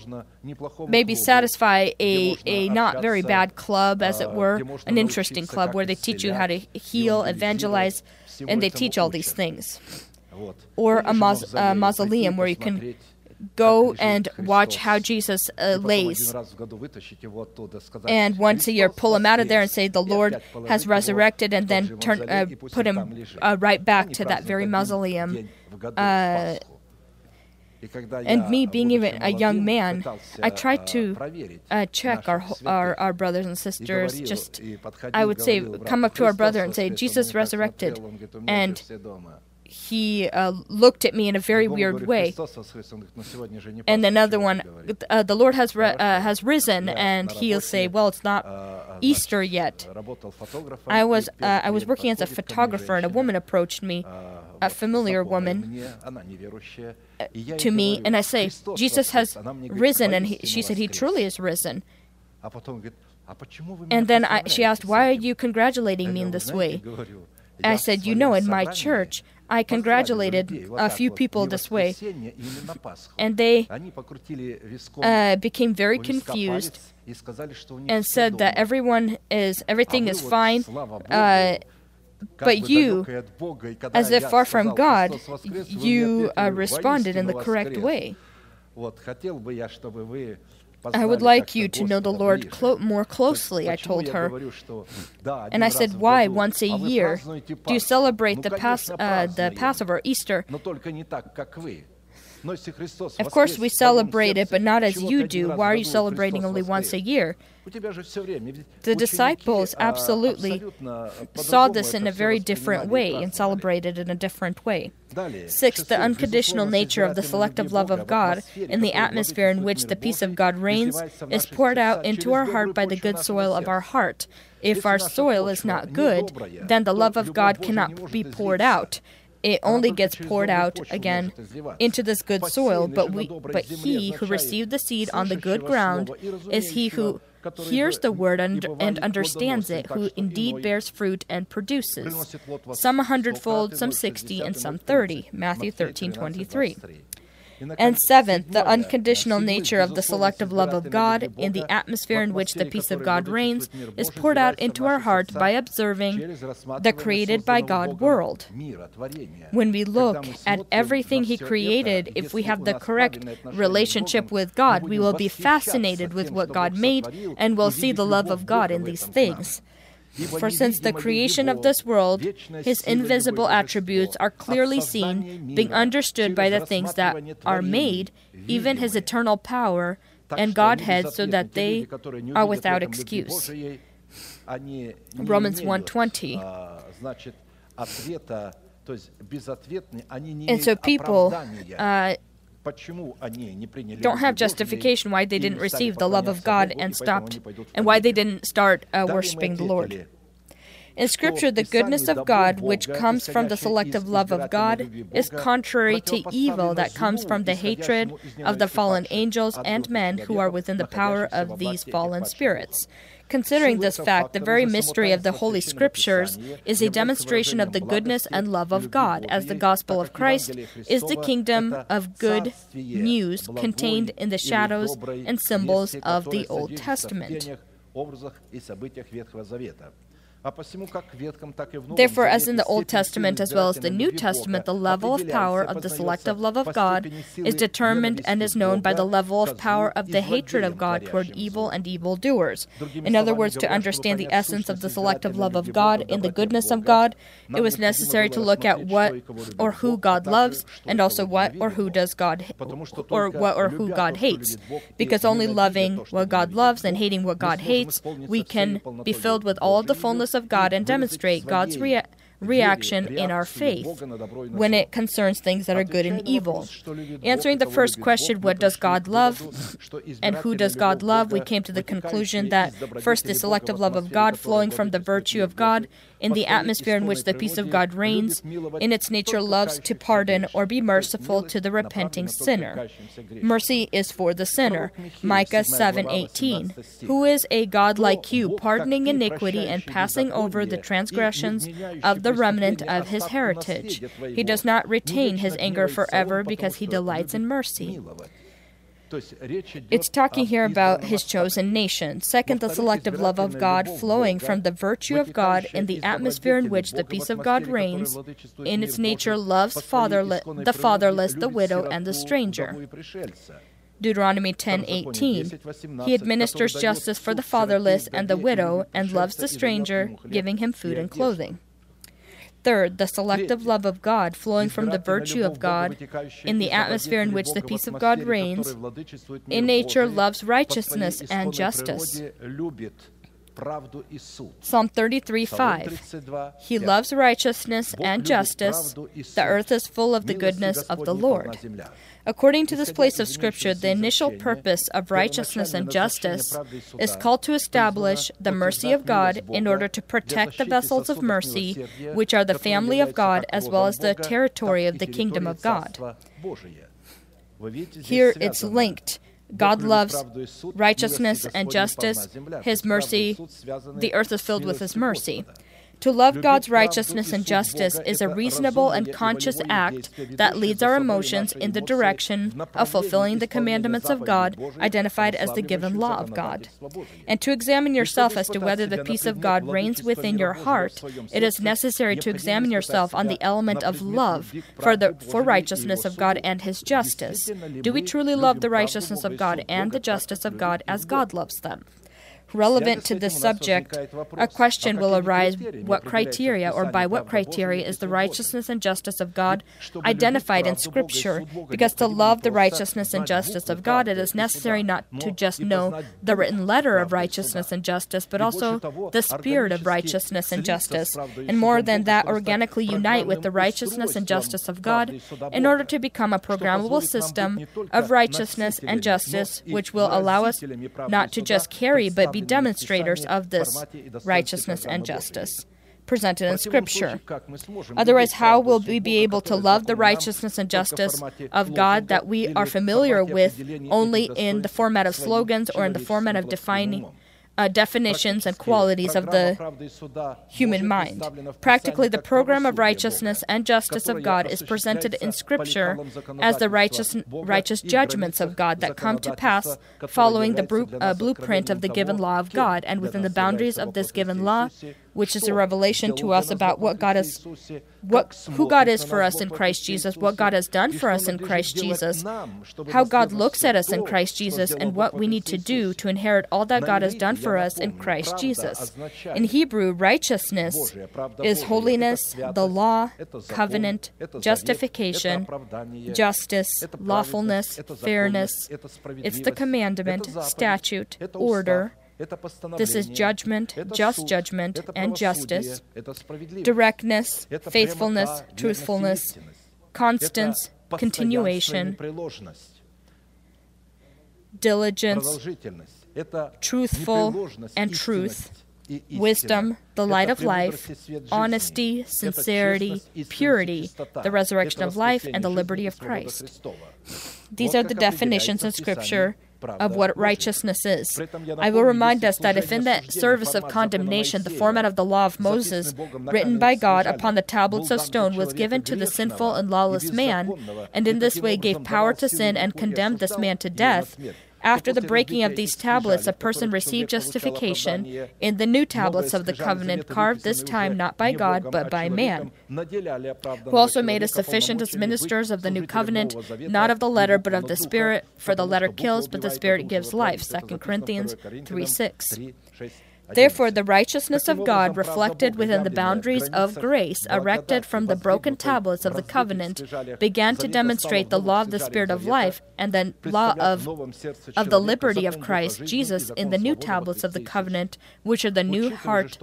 maybe satisfy a, a not very bad club, as it were, an interesting club where they teach you how to heal, evangelize, and they teach all these things. Or a, maus- a mausoleum where you can go and watch how Jesus uh, lays. And once a year, pull him out of there and say, The Lord has resurrected, and then turn, uh, put him uh, right back to that very mausoleum. Uh, and me being even a young man, I tried to uh, check our, our our brothers and sisters. Just, I would say, come up to our brother and say, Jesus resurrected, and he uh, looked at me in a very weird way. And another one, uh, the Lord has uh, has risen, and he'll say, "Well, it's not Easter yet." I was uh, I was working as a photographer, and a woman approached me, a familiar woman, uh, to me, and I say, "Jesus has risen," and he, she said, "He truly is risen." And then I, she asked, "Why are you congratulating me in this way?" I said, You know, in my church, I congratulated a few people this way, and they uh, became very confused and said that everyone is everything is fine, uh, but you, as if far from God, you uh, responded in the correct way. I would like you to know the Lord clo- more closely, I told her. And I said, Why once a year do you celebrate the, Pas- uh, the Passover, Easter? Of course, we celebrate it, but not as you do. Why are you celebrating only once a year? The disciples absolutely saw this in a very different way and celebrated in a different way. Sixth, the unconditional nature of the selective love of God in the atmosphere in which the peace of God reigns is poured out into our heart by the good soil of our heart. If our soil is not good, then the love of God cannot be poured out it only gets poured out again into this good soil but we but he who received the seed on the good ground is he who hears the word and, and understands it, who indeed bears fruit and produces, some a hundredfold, some sixty, and some thirty. Matthew thirteen twenty three. And seventh, the unconditional nature of the selective love of God in the atmosphere in which the peace of God reigns is poured out into our heart by observing the created by God world. When we look at everything He created, if we have the correct relationship with God, we will be fascinated with what God made and will see the love of God in these things. For since the creation of this world, his invisible attributes are clearly seen, being understood by the things that are made, even his eternal power and Godhead, so that they are without excuse. Romans 1:20. And so people uh, don't have justification why they didn't receive the love of God and stopped, and why they didn't start uh, worshiping the Lord. In Scripture, the goodness of God, which comes from the selective love of God, is contrary to evil that comes from the hatred of the fallen angels and men who are within the power of these fallen spirits. Considering this fact, the very mystery of the Holy Scriptures is a demonstration of the goodness and love of God, as the gospel of Christ is the kingdom of good news contained in the shadows and symbols of the Old Testament. Therefore, as in the Old Testament as well as the New Testament, the level of power of the selective love of God is determined and is known by the level of power of the hatred of God toward evil and evildoers. In other words, to understand the essence of the selective love of God in the goodness of God, it was necessary to look at what or who God loves and also what or who does God or what or who God hates. Because only loving what God loves and hating what God hates, we can be filled with all of the fullness of God and demonstrate God's rea- reaction in our faith when it concerns things that are good and evil. Answering the first question, what does God love and who does God love, we came to the conclusion that first, the selective love of God flowing from the virtue of God in the atmosphere in which the peace of God reigns, in its nature loves to pardon or be merciful to the repenting sinner. Mercy is for the sinner. Micah 7:18. Who is a God like you, pardoning iniquity and passing over the transgressions of the remnant of his heritage? He does not retain his anger forever because he delights in mercy. It's talking here about his chosen nation. Second, the selective love of God flowing from the virtue of God in the atmosphere in which the peace of God reigns. In its nature, loves fatherless, the fatherless, the widow, and the stranger. Deuteronomy 10:18. He administers justice for the fatherless and the widow and loves the stranger, giving him food and clothing. Third, the selective love of God flowing from the virtue of God in the atmosphere in which the peace of God reigns, in nature loves righteousness and justice. Psalm 33 5. He loves righteousness and justice. The earth is full of the goodness of the Lord. According to this place of Scripture, the initial purpose of righteousness and justice is called to establish the mercy of God in order to protect the vessels of mercy, which are the family of God as well as the territory of the kingdom of God. Here it's linked. God loves righteousness and justice, His mercy. The earth is filled with His mercy. To love God's righteousness and justice is a reasonable and conscious act that leads our emotions in the direction of fulfilling the commandments of God, identified as the given law of God. And to examine yourself as to whether the peace of God reigns within your heart, it is necessary to examine yourself on the element of love for the for righteousness of God and his justice. Do we truly love the righteousness of God and the justice of God as God loves? them? Relevant to this subject, a question will arise what criteria or by what criteria is the righteousness and justice of God identified in Scripture? Because to love the righteousness and justice of God, it is necessary not to just know the written letter of righteousness and justice, but also the spirit of righteousness and justice, and more than that, organically unite with the righteousness and justice of God in order to become a programmable system of righteousness and justice, which will allow us not to just carry but be demonstrators of this righteousness and justice presented in Scripture. Otherwise, how will we be able to love the righteousness and justice of God that we are familiar with only in the format of slogans or in the format of defining uh, definitions and qualities of the human mind. Practically, the program of righteousness and justice of God is presented in Scripture as the righteous, righteous judgments of God that come to pass following the bru- uh, blueprint of the given law of God, and within the boundaries of this given law, which is a revelation to us about what God has, what who God is for us in Christ Jesus, what God has done for us in Christ Jesus, how God looks at us in Christ Jesus, and what we need to do to inherit all that God has done for us in Christ Jesus. In Hebrew, righteousness is holiness, the law, covenant, justification, justice, lawfulness, fairness. It's the commandment, statute, order this is judgment, just judgment, and justice, directness, faithfulness, truthfulness, constance, continuation, diligence, truthful, and truth, wisdom, the light of life, honesty, sincerity, purity, the resurrection of life, and the liberty of Christ. These are the definitions in Scripture of what righteousness is. I will remind us that if in the service of condemnation the format of the law of Moses, written by God upon the tablets of stone, was given to the sinful and lawless man, and in this way gave power to sin and condemned this man to death, after the breaking of these tablets, a person received justification in the new tablets of the covenant, carved this time not by God, but by man, who also made us sufficient as ministers of the new covenant, not of the letter, but of the Spirit. For the letter kills, but the Spirit gives life. 2 Corinthians 3 6. Therefore, the righteousness of God, reflected within the boundaries of grace, erected from the broken tablets of the covenant, began to demonstrate the law of the Spirit of life and the law of, of the liberty of Christ Jesus in the new tablets of the covenant, which are the new heart,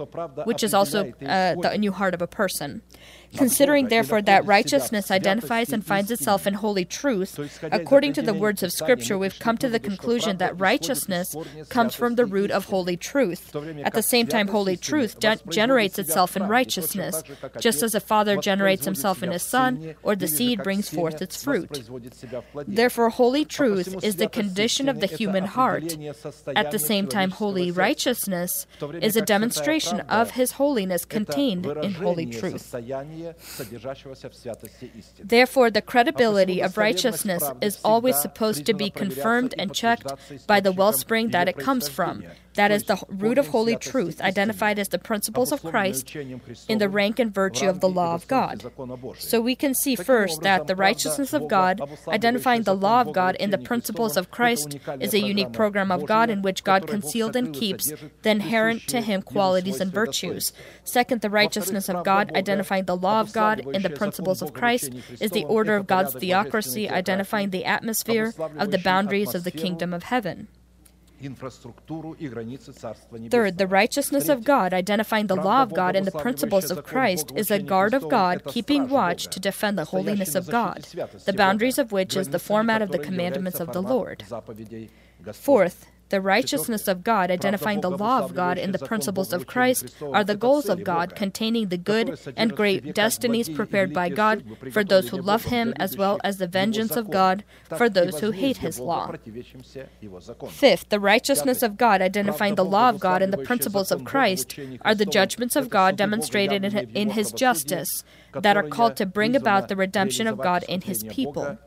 which is also uh, the new heart of a person. Considering, therefore, that righteousness identifies and finds itself in holy truth, according to the words of Scripture, we've come to the conclusion that righteousness comes from the root of holy truth. At the same time, holy truth de- generates itself in righteousness, just as a father generates himself in his son, or the seed brings forth its fruit. Therefore, holy truth is the condition of the human heart. At the same time, holy righteousness is a demonstration of his holiness contained in holy truth. Therefore, the credibility of righteousness is always supposed to be confirmed and checked by the wellspring that it comes from. That is the root of holy truth, identified as the principles of Christ in the rank and virtue of the law of God. So we can see first that the righteousness of God, identifying the law of God in the principles of Christ, is a unique program of God in which God concealed and keeps the inherent to Him qualities and virtues. Second, the righteousness of God, identifying the law of God in the principles of Christ, is the order of God's theocracy, identifying the atmosphere of the boundaries of the kingdom of heaven. Third, the righteousness of God, identifying the law of God and the principles of Christ, is a guard of God, keeping watch to defend the holiness of God, the boundaries of which is the format of the commandments of the Lord. Fourth, the righteousness of God, identifying the law of God and the principles of Christ, are the goals of God, containing the good and great destinies prepared by God for those who love Him, as well as the vengeance of God for those who hate His law. Fifth, the righteousness of God, identifying the law of God and the principles of Christ, are the judgments of God demonstrated in His justice that are called to bring about the redemption of God in His people.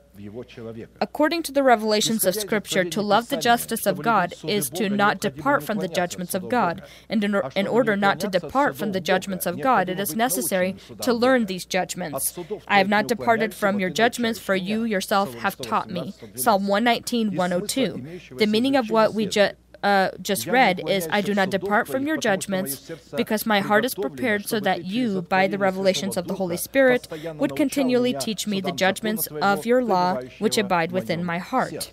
According to the revelations of Scripture, to love the justice of God is to not depart from the judgments of God. And in, in, order not to depart from the judgments of God, it is necessary to learn these judgments. I have not departed from your judgments, for you yourself have taught me. Psalm 119, 102. The meaning of what we ju- uh, just read is I do not depart from your judgments because my heart is prepared so that you, by the revelations of the Holy Spirit, would continually teach me the judgments of your law which abide within my heart.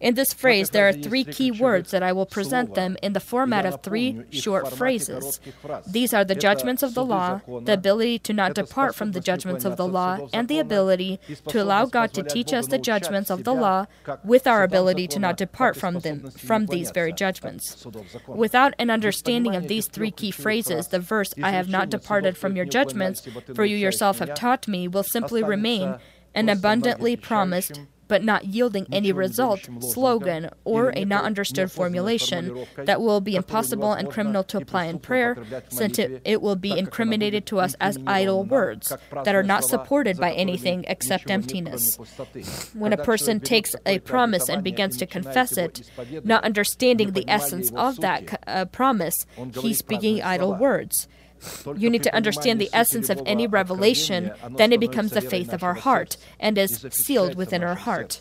In this phrase, there are three key words that I will present them in the format of three short phrases. These are the judgments of the law, the ability to not depart from the judgments of the law, and the ability to allow God to teach us the judgments of the law with our ability to not depart from them, from these very judgments. Without an understanding of these three key phrases, the verse, I have not departed from your judgments, for you yourself have taught me, will simply remain an abundantly promised but not yielding any result, slogan, or a not understood formulation that will be impossible and criminal to apply in prayer, since it, it will be incriminated to us as idle words that are not supported by anything except emptiness. When a person takes a promise and begins to confess it, not understanding the essence of that uh, promise, he's speaking idle words. You need to understand the essence of any revelation, then it becomes the faith of our heart and is sealed within our heart.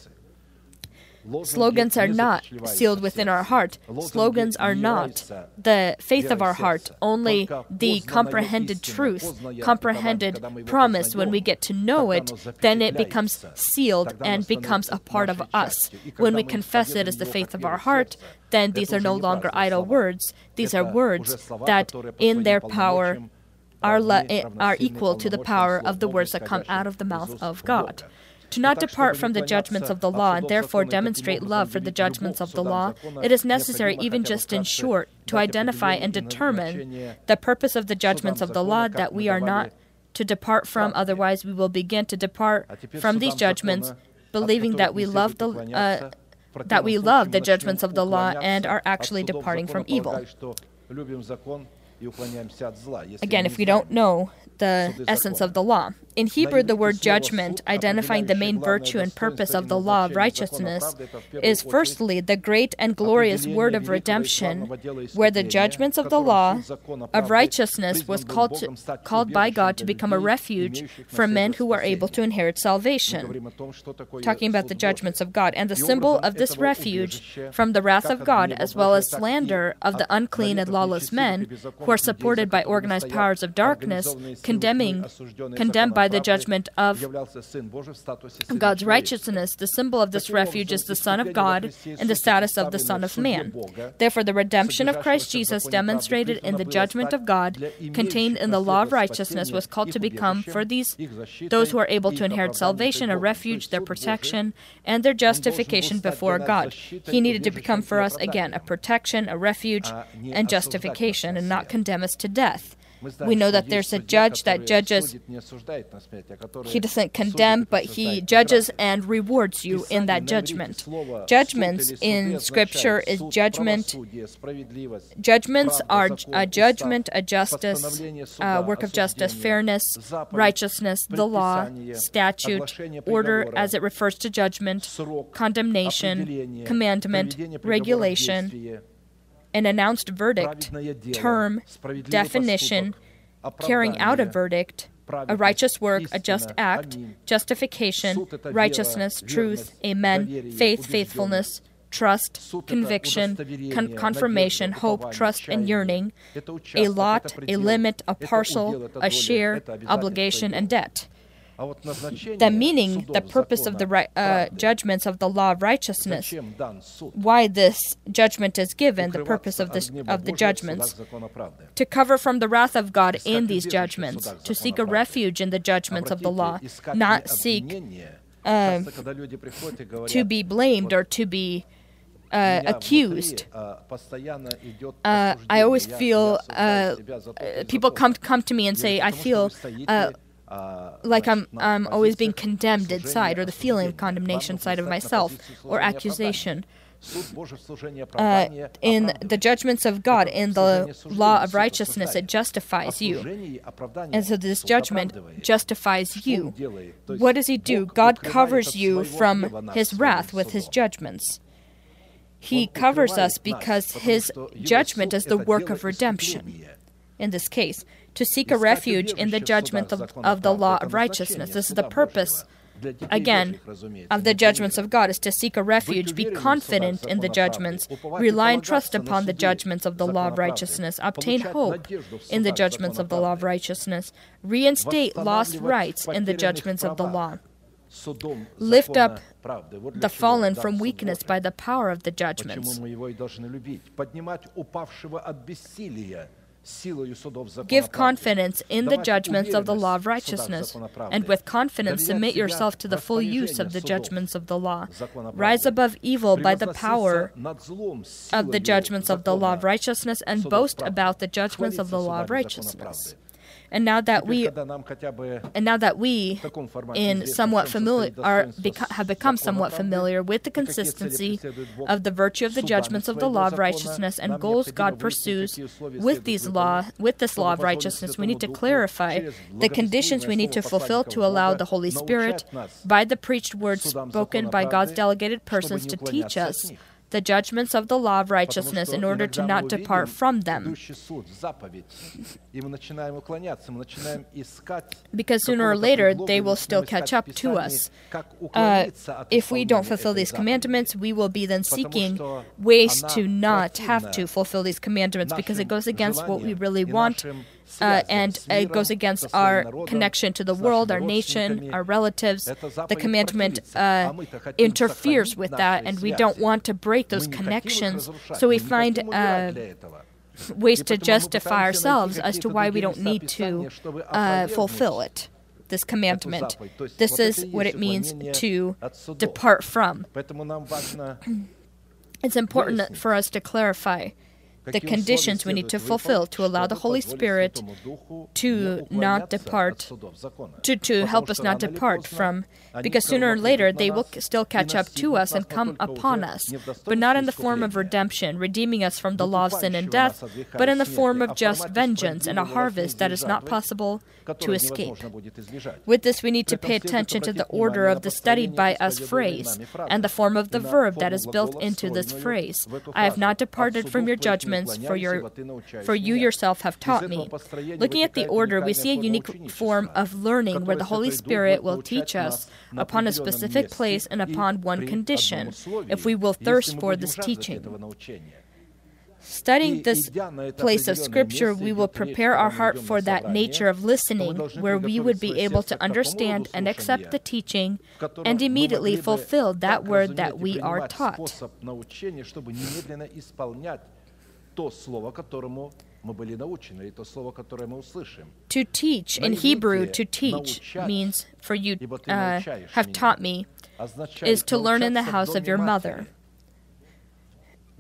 Slogans are not sealed within our heart. Slogans are not the faith of our heart, only the comprehended truth, comprehended promise. When we get to know it, then it becomes sealed and becomes a part of us. When we confess it as the faith of our heart, then these are no longer idle words. These are words that, in their power, are, are equal to the power of the words that come out of the mouth of God. To not depart from the judgments of the law and therefore demonstrate love for the judgments of the law, it is necessary, even just in short, to identify and determine the purpose of the judgments of the law that we are not to depart from, otherwise, we will begin to depart from these judgments, believing that we love the. Uh, that we love the judgments of the law and are actually departing from evil. Again, if we don't know the essence of the law. In Hebrew, the word judgment, identifying the main virtue and purpose of the law of righteousness, is firstly the great and glorious word of redemption, where the judgments of the law of righteousness was called, to, called by God to become a refuge for men who are able to inherit salvation. Talking about the judgments of God, and the symbol of this refuge from the wrath of God, as well as slander of the unclean and lawless men who are supported by organized powers of darkness, condemning, condemned by the judgment of God's righteousness. The symbol of this refuge is the Son of God and the status of the Son of Man. Therefore, the redemption of Christ Jesus, demonstrated in the judgment of God, contained in the law of righteousness, was called to become for these those who are able to inherit salvation, a refuge, their protection, and their justification before God. He needed to become for us again a protection, a refuge, and justification, and not condemn us to death. We know that there's a judge that judges. He doesn't condemn, but he judges and rewards you in that judgment. Judgments in Scripture is judgment. Judgments are a judgment, a justice, a uh, work of justice, fairness, righteousness, the law, statute, order as it refers to judgment, condemnation, commandment, regulation an announced verdict, term, definition, carrying out a verdict, a righteous work, a just act, justification, righteousness, truth, amen, faith, faithfulness, trust, conviction, con- confirmation, hope, trust, and yearning, a lot, a limit, a parcel, a share, obligation, and debt the meaning, the purpose of the ri- uh, judgments of the law of righteousness, why this judgment is given, the purpose of this of the judgments, to cover from the wrath of God in these judgments, to seek a refuge in the judgments of the law, not seek uh, to be blamed or to be uh, accused. Uh, I always feel uh, people come come to me and say, I feel uh, like I'm I'm always being condemned inside, or the feeling of condemnation side of myself, or accusation. Uh, in the judgments of God, in the law of righteousness, it justifies you. And so this judgment justifies you. What does He do? God covers you from His wrath with His judgments. He covers us because His judgment is the work of redemption. In this case, to seek a refuge in the judgment of, of the law of righteousness. This is the purpose again, of the judgments of God is to seek a refuge, be confident in the judgments, rely and trust upon the judgments of the law of righteousness, obtain hope in the judgments of the law of righteousness, reinstate lost rights in the judgments of the law. Lift up the fallen from weakness by the power of the judgments. Give confidence in the judgments of the law of righteousness, and with confidence submit yourself to the full use of the judgments of the law. Rise above evil by the power of the judgments of the law of righteousness, and boast about the judgments of the law of righteousness. And now that we, and now that we, in somewhat familiar, are beca- have become somewhat familiar with the consistency of the virtue of the judgments of the law of righteousness and goals God pursues with these law, with this law of righteousness, we need to clarify the conditions we need to fulfill to allow the Holy Spirit, by the preached word spoken by God's delegated persons, to teach us the judgments of the law of righteousness in order to not depart from them. Because sooner or later they will still catch up to us. Uh, if we don't fulfill these commandments, we will be then seeking ways to not have to fulfill these commandments because it goes against what we really want uh, and it goes against our connection to the world, our nation, our relatives. The commandment uh, interferes with that, and we don't want to break those connections. So we find. Uh, ways to justify ourselves as to why we don't need to uh, fulfill it this commandment. This is what it means to depart from. it's important for us to clarify the conditions we need to fulfill to allow the Holy Spirit to not depart, to, to help us not depart from, because sooner or later they will still catch up to us and come upon us, but not in the form of redemption, redeeming us from the law of sin and death, but in the form of just vengeance and a harvest that is not possible to escape. With this, we need to pay attention to the order of the studied by us phrase and the form of the verb that is built into this phrase. I have not departed from your judgment elements for, your, for you yourself have taught me. Looking at the order, we see a unique form of learning where the Holy Spirit will teach us upon a specific place and upon one condition, if we will thirst for this teaching. Studying this place of Scripture, we will prepare our heart for that nature of listening, where we would be able to understand and accept the teaching and immediately fulfill that word that we are taught то слово, которому мы были научены, то слово, которое мы услышим. To teach in Hebrew, to teach means for you uh, have taught me is to learn in the house of your mother.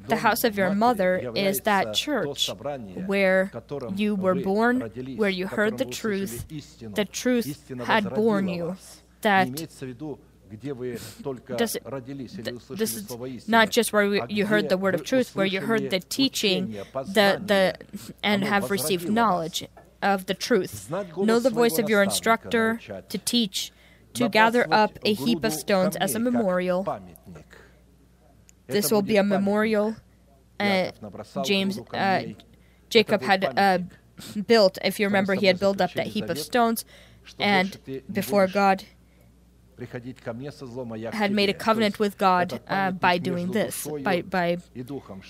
The house of your mother is that church where you were born, where you heard the truth, the truth had born you, that does it, this is not just where you heard the word of truth, where you heard the teaching, the, the, and have received knowledge of the truth. Know the voice of your instructor to teach, to gather up a heap of stones as a memorial. This will be a memorial. Uh, James, uh, Jacob had uh, built, if you remember, he had built up that heap of stones, and before God, had made a covenant with God uh, by doing this, by, by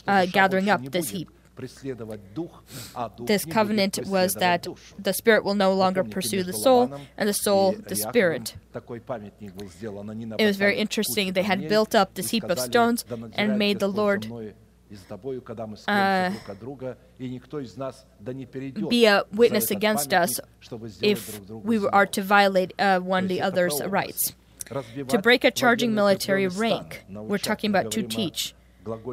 uh, gathering up this heap. This covenant was that the spirit will no longer pursue the soul, and the soul the spirit. It was very interesting. They had built up this heap of stones and made the Lord и с тобою, когда мы скроемся друг от друга, и никто из нас да не перейдет be a witness against us if we are to violate uh, one the other's rights. To break a charging military rank, we're talking about to teach,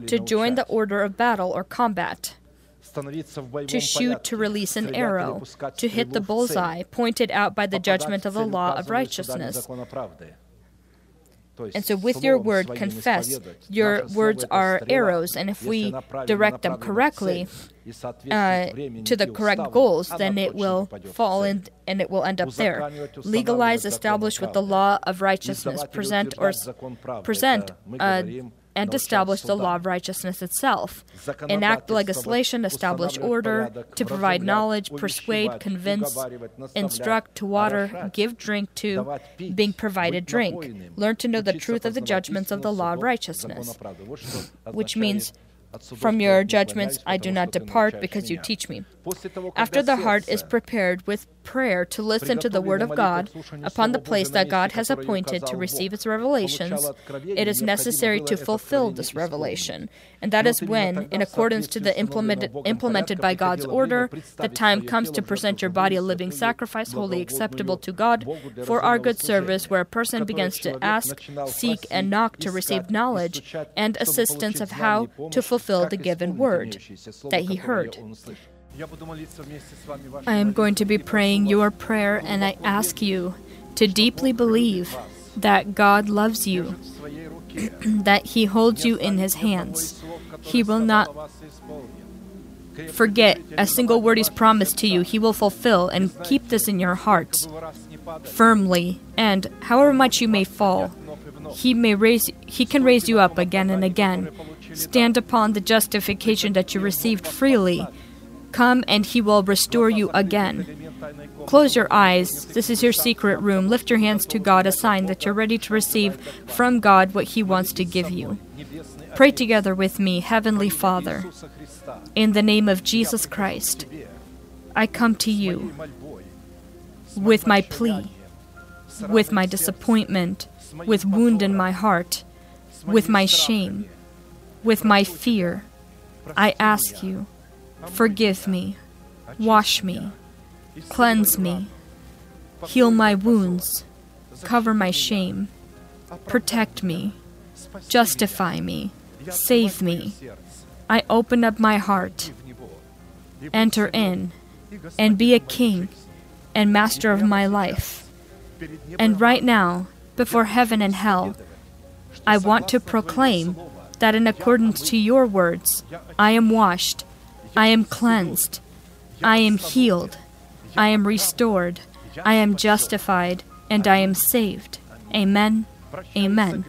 to join the order of battle or combat, to shoot to release an arrow, to hit the bullseye pointed out by the judgment of the law of righteousness, and so, with your word, confess. Your words are arrows, and if we direct them correctly uh, to the correct goals, then it will fall and, and it will end up there. Legalize, establish with the law of righteousness, present or present. Uh, and establish the law of righteousness itself, enact legislation, establish order, to provide knowledge, persuade, convince, instruct, to water, give drink to, being provided drink, learn to know the truth of the judgments of the law of righteousness, which means from your judgments I do not depart because you teach me. After the heart is prepared with prayer to listen to the Word of God upon the place that God has appointed to receive its revelations, it is necessary to fulfill this revelation. And that is when, in accordance to the implemented, implemented by God's order, the time comes to present your body a living sacrifice, holy acceptable to God, for our good service, where a person begins to ask, seek, and knock to receive knowledge and assistance of how to fulfill the given word that he heard. I am going to be praying your prayer, and I ask you to deeply believe that God loves you, that He holds you in His hands. He will not forget a single word He's promised to you. He will fulfill and keep this in your heart firmly. And however much you may fall, He may raise. He can raise you up again and again. Stand upon the justification that you received freely. Come and He will restore you again. Close your eyes. This is your secret room. Lift your hands to God, a sign that you're ready to receive from God what He wants to give you. Pray together with me, Heavenly Father. In the name of Jesus Christ, I come to you with my plea, with my disappointment, with wound in my heart, with my shame, with my fear. I ask you, forgive me, wash me, cleanse me, heal my wounds, cover my shame, protect me, justify me, save me. I open up my heart, enter in, and be a king and master of my life. And right now, before heaven and hell, I want to proclaim that in accordance to your words, I am washed, I am cleansed, I am healed, I am restored, I am justified, and I am saved. Amen. Amen.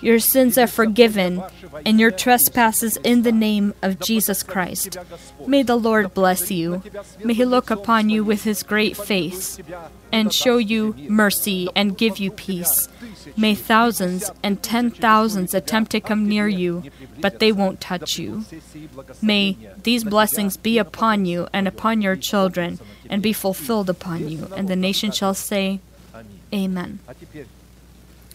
Your sins are forgiven, and your trespasses in the name of Jesus Christ. May the Lord bless you. May He look upon you with His great face and show you mercy and give you peace. May thousands and ten thousands attempt to come near you, but they won't touch you. May these blessings be upon you and upon your children and be fulfilled upon you. And the nation shall say, Amen.